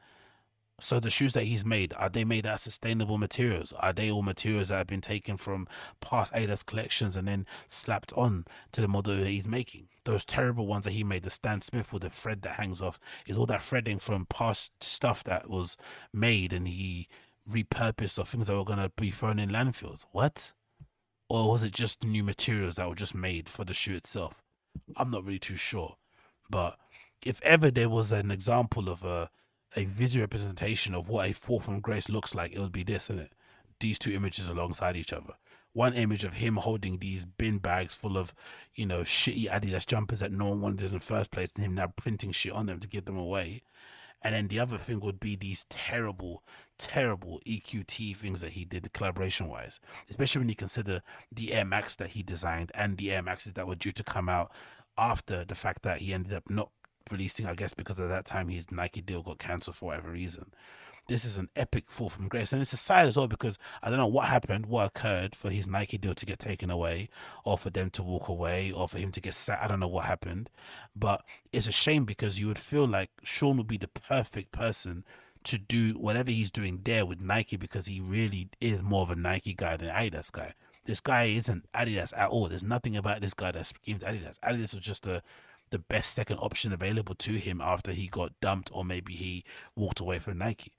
So the shoes that he's made, are they made out of sustainable materials? Are they all materials that have been taken from past Adidas collections and then slapped on to the model that he's making? Those terrible ones that he made, the Stan Smith with the thread that hangs off, is all that threading from past stuff that was made and he repurposed or things that were to be thrown in landfills. What? Or was it just new materials that were just made for the shoe itself? I'm not really too sure. But if ever there was an example of a a visual representation of what a fall from grace looks like, it would be this, isn't it? These two images alongside each other. One image of him holding these bin bags full of, you know, shitty Adidas jumpers that no one wanted in the first place, and him now printing shit on them to give them away. And then the other thing would be these terrible, terrible EQT things that he did collaboration wise, especially when you consider the Air Max that he designed and the Air Maxes that were due to come out after the fact that he ended up not releasing, I guess, because at that time his Nike deal got cancelled for whatever reason. This is an epic fall from grace, and it's a side as well because I don't know what happened, what occurred for his Nike deal to get taken away, or for them to walk away, or for him to get sat. I don't know what happened, but it's a shame because you would feel like Sean would be the perfect person to do whatever he's doing there with Nike because he really is more of a Nike guy than Adidas guy. This guy isn't Adidas at all. There's nothing about this guy that screams Adidas. Adidas was just a the best second option available to him after he got dumped or maybe he walked away from Nike.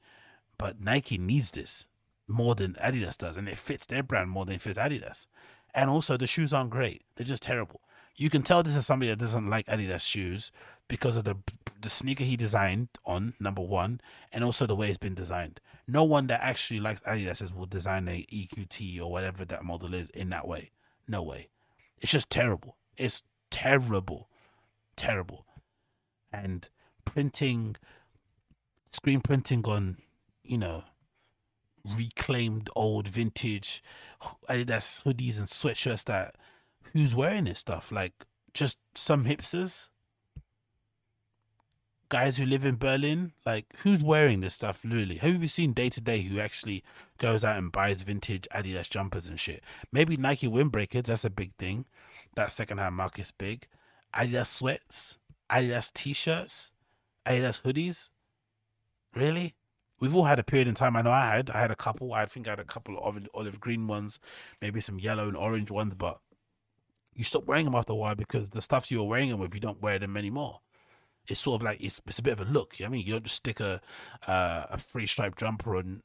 But Nike needs this more than Adidas does, and it fits their brand more than it fits Adidas. And also, the shoes aren't great; they're just terrible. You can tell this is somebody that doesn't like Adidas shoes because of the the sneaker he designed on number one, and also the way it's been designed. No one that actually likes Adidas will design a EQT or whatever that model is in that way. No way. It's just terrible. It's terrible, terrible. And printing, screen printing on, you know, reclaimed old vintage Adidas hoodies and sweatshirts that who's wearing this stuff? Like just some hipsters? Guys who live in Berlin? Like who's wearing this stuff literally? Have you seen day to day who actually goes out and buys vintage Adidas jumpers and shit? Maybe Nike windbreakers, that's a big thing. That second hand market's big. Adidas sweats, Adidas t shirts, Adidas hoodies. Really? We've all had a period in time. I know I had. I had a couple. I think I had a couple of olive, green ones, maybe some yellow and orange ones, but you stop wearing them after a while because the stuff you were wearing them with, you don't wear them anymore. It's sort of like it's, it's a bit of a look. You know I mean, you don't just stick a uh, a free stripe jumper on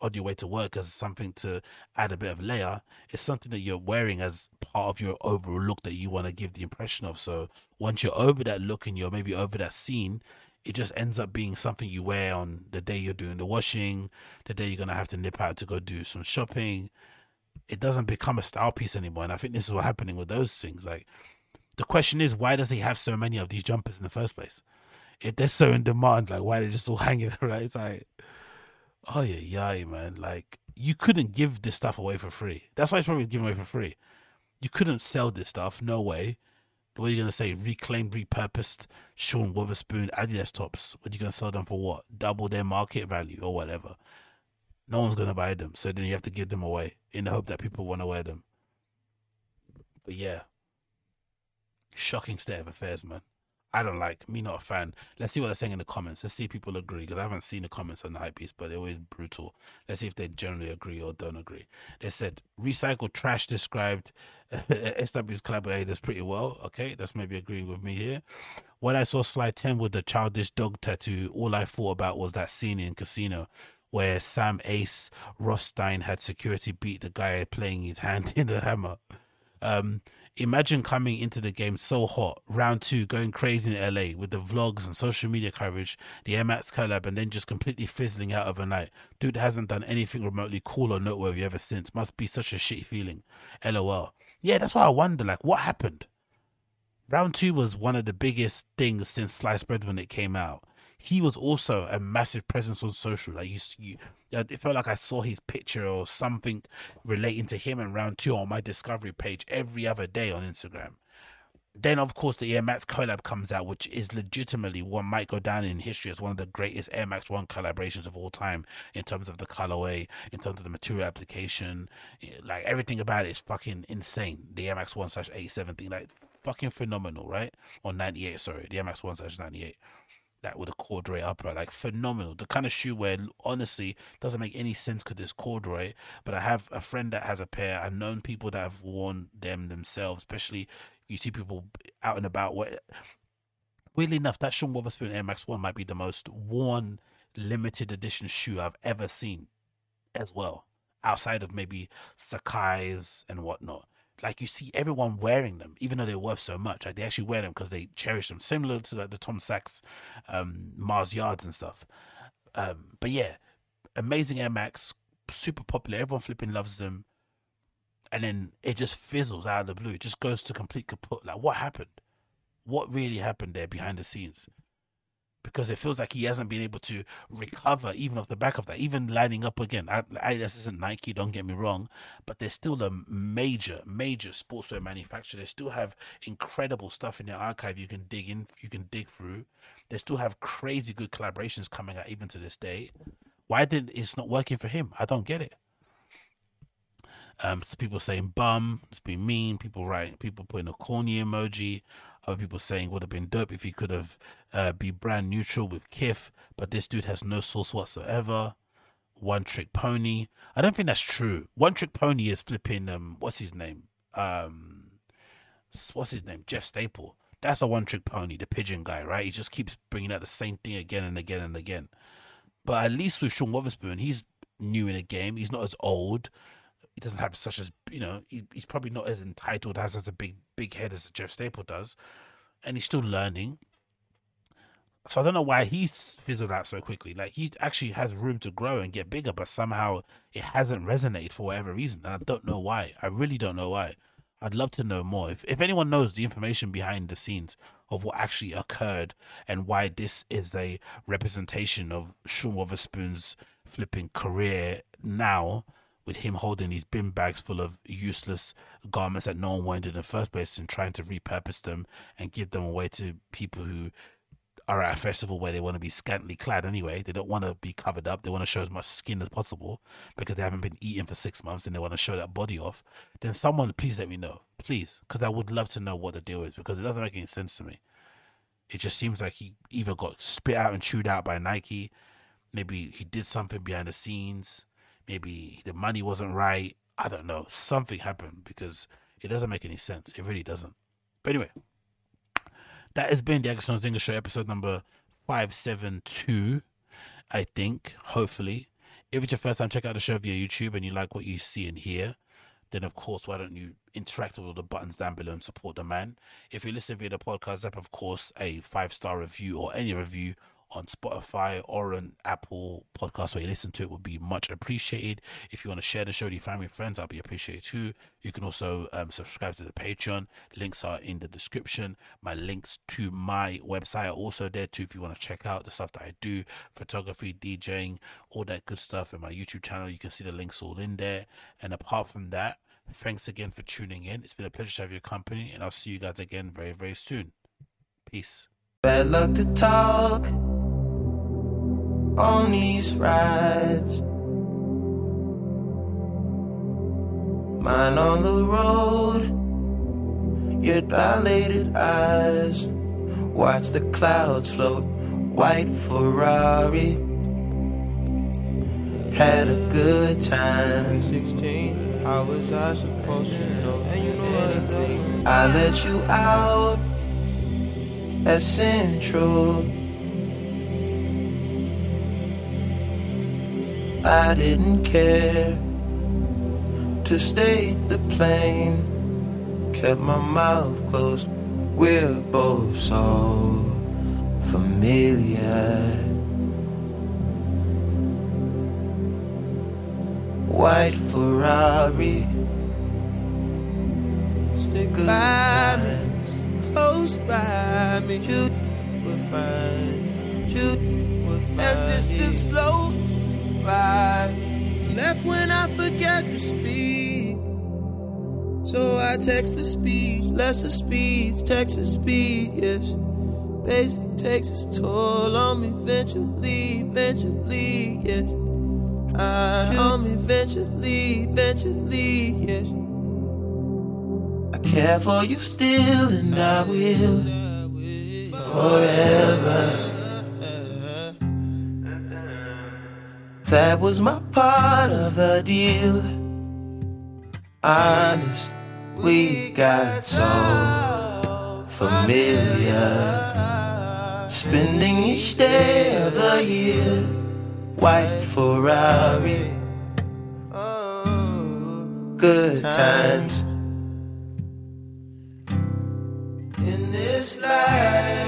on your way to work as something to add a bit of layer. It's something that you're wearing as part of your overall look that you want to give the impression of. So once you're over that look and you're maybe over that scene, it just ends up being something you wear on the day you're doing the washing, the day you're gonna have to nip out to go do some shopping. It doesn't become a style piece anymore, and I think this is what's happening with those things. Like the question is, why does he have so many of these jumpers in the first place? If they're so in demand, like why are they just all hanging around? It's like, oh yeah, yeah, man. Like you couldn't give this stuff away for free. That's why it's probably given away for free. You couldn't sell this stuff, no way. What are you gonna say? Reclaimed, repurposed Sean Wotherspoon Adidas tops. What are you gonna sell them for? What? Double their market value or whatever. No one's gonna buy them, so then you have to give them away in the hope that people want to wear them. But yeah, shocking state of affairs, man. I don't like me, not a fan. Let's see what they're saying in the comments. Let's see if people agree because I haven't seen the comments on the hype piece, but they're always brutal. Let's see if they generally agree or don't agree. They said recycled trash described SW's collaborators pretty well. Okay, that's maybe agreeing with me here. When I saw slide 10 with the childish dog tattoo, all I thought about was that scene in Casino where Sam Ace Rothstein had security beat the guy playing his hand in a hammer. Um, imagine coming into the game so hot, round two, going crazy in LA with the vlogs and social media coverage, the Air Max collab, and then just completely fizzling out overnight. Dude hasn't done anything remotely cool or noteworthy ever since. Must be such a shitty feeling. LOL. Yeah, that's why I wonder, like, what happened? Round two was one of the biggest things since sliced bread when it came out. He was also a massive presence on social. Like you, you, it felt like I saw his picture or something relating to him in round two on my discovery page every other day on Instagram. Then, of course, the Air Max collab comes out, which is legitimately one might go down in history as one of the greatest Air Max One collaborations of all time in terms of the colorway, in terms of the material application, eh, like everything about it is fucking insane. The Air Max One slash eighty seven thing, like fucking phenomenal, right? Or ninety eight, sorry, the Air Max One slash ninety eight that with a corduroy upper, like phenomenal. The kind of shoe where honestly doesn't make any sense because it's corduroy. But I have a friend that has a pair. I've known people that have worn them themselves, especially you see people out and about. Where weirdly enough, that Sean Wotherspoon Air Max One might be the most worn limited edition shoe I've ever seen, as well. Outside of maybe Sacai's and whatnot like you see everyone wearing them, even though they're worth so much. Like they actually wear them because they cherish them, similar to like the Tom Sachs um, Mars Yards and stuff. Um, but yeah, amazing Air Max, super popular. Everyone flipping loves them, and then it just fizzles out of the blue. It just goes to complete kaput. Like what happened? What really happened there behind the scenes? Because it feels like he hasn't been able to recover even off the back of that. Even lining up again, Adidas isn't Nike, don't get me wrong, but they're still a major, major sportswear manufacturer. They still have incredible stuff in their archive you can dig in, you can dig through. They still have crazy good collaborations coming out even to this day. Why did it's not working for him? I don't get it. Um, people saying bum, it's being mean. People writing, people putting a corny emoji. Other people saying would have been dope if he could have uh, be brand neutral with Kith, but this dude has no source whatsoever. One trick pony. I don't think that's true. One trick pony is flipping. Um, what's his name? Um, what's his name? Jeff Staple. That's a one trick pony, the pigeon guy, right? He just keeps bringing out the same thing again and again and again. But at least with Sean Wotherspoon, he's new in the game. He's not as old. He doesn't have such as you know. He, he's probably not as entitled, has as a big big head as Jeff Staple does, and he's still learning. So I don't know why he's fizzled out so quickly. Like he actually has room to grow and get bigger, but somehow it hasn't resonated for whatever reason, and I don't know why. I really don't know why. I'd love to know more. If if anyone knows the information behind the scenes of what actually occurred and why this is a representation of Sean Wotherspoon's flipping career now, with him holding these bin bags full of useless garments that no one wanted in the first place and trying to repurpose them and give them away to people who are at a festival where they want to be scantily clad anyway. They don't want to be covered up. They want to show as much skin as possible because they haven't been eating for six months and they want to show that body off. Then someone, please let me know, please, because I would love to know what the deal is because it doesn't make any sense to me. It just seems like he either got spit out and chewed out by Nike, maybe he did something behind the scenes, maybe the money wasn't right. I don't know. Something happened because it doesn't make any sense. It really doesn't. But anyway, that has been the Agostinho Zinga Show episode number 572, I think, hopefully. If it's your first time, check out the show via YouTube and you like what you see and hear, then of course, why don't you interact with all the buttons down below and support the man? If you listen via the podcast app, of course, a five star review or any review on Spotify or an Apple podcast where you listen to it would be much appreciated. If you want to share the show with your family and friends, I'll be appreciated too. You can also um, subscribe to the Patreon. Links are in the description. My links to my website are also there too if you want to check out the stuff that I do photography, DJing, all that good stuff. And my YouTube channel, you can see the links all in there. And apart from that, thanks again for tuning in. It's been a pleasure to have your company, and I'll see you guys again very, very soon. Peace. Bad luck to talk on these rides. Mine on the road, your dilated eyes. Watch the clouds float, white Ferrari. Had a good time. 16, how was I supposed to know And you know anything? I let you out at Central. I didn't care to state the plane. Kept my mouth closed. We're both so familiar. White Ferrari. Stick Good by me, times. close by me. You will find, you will find. As the slow left when I forget to speak. So I text the speeds, lesser speeds, Texas speed, yes. Basic takes its toll on me eventually, eventually, yes. I on me eventually, eventually, yes. I care for you still, and I will forever. That was my part of the deal. Honest, we got so familiar. Spending each day of the year, white Ferrari, oh, good times. In this life,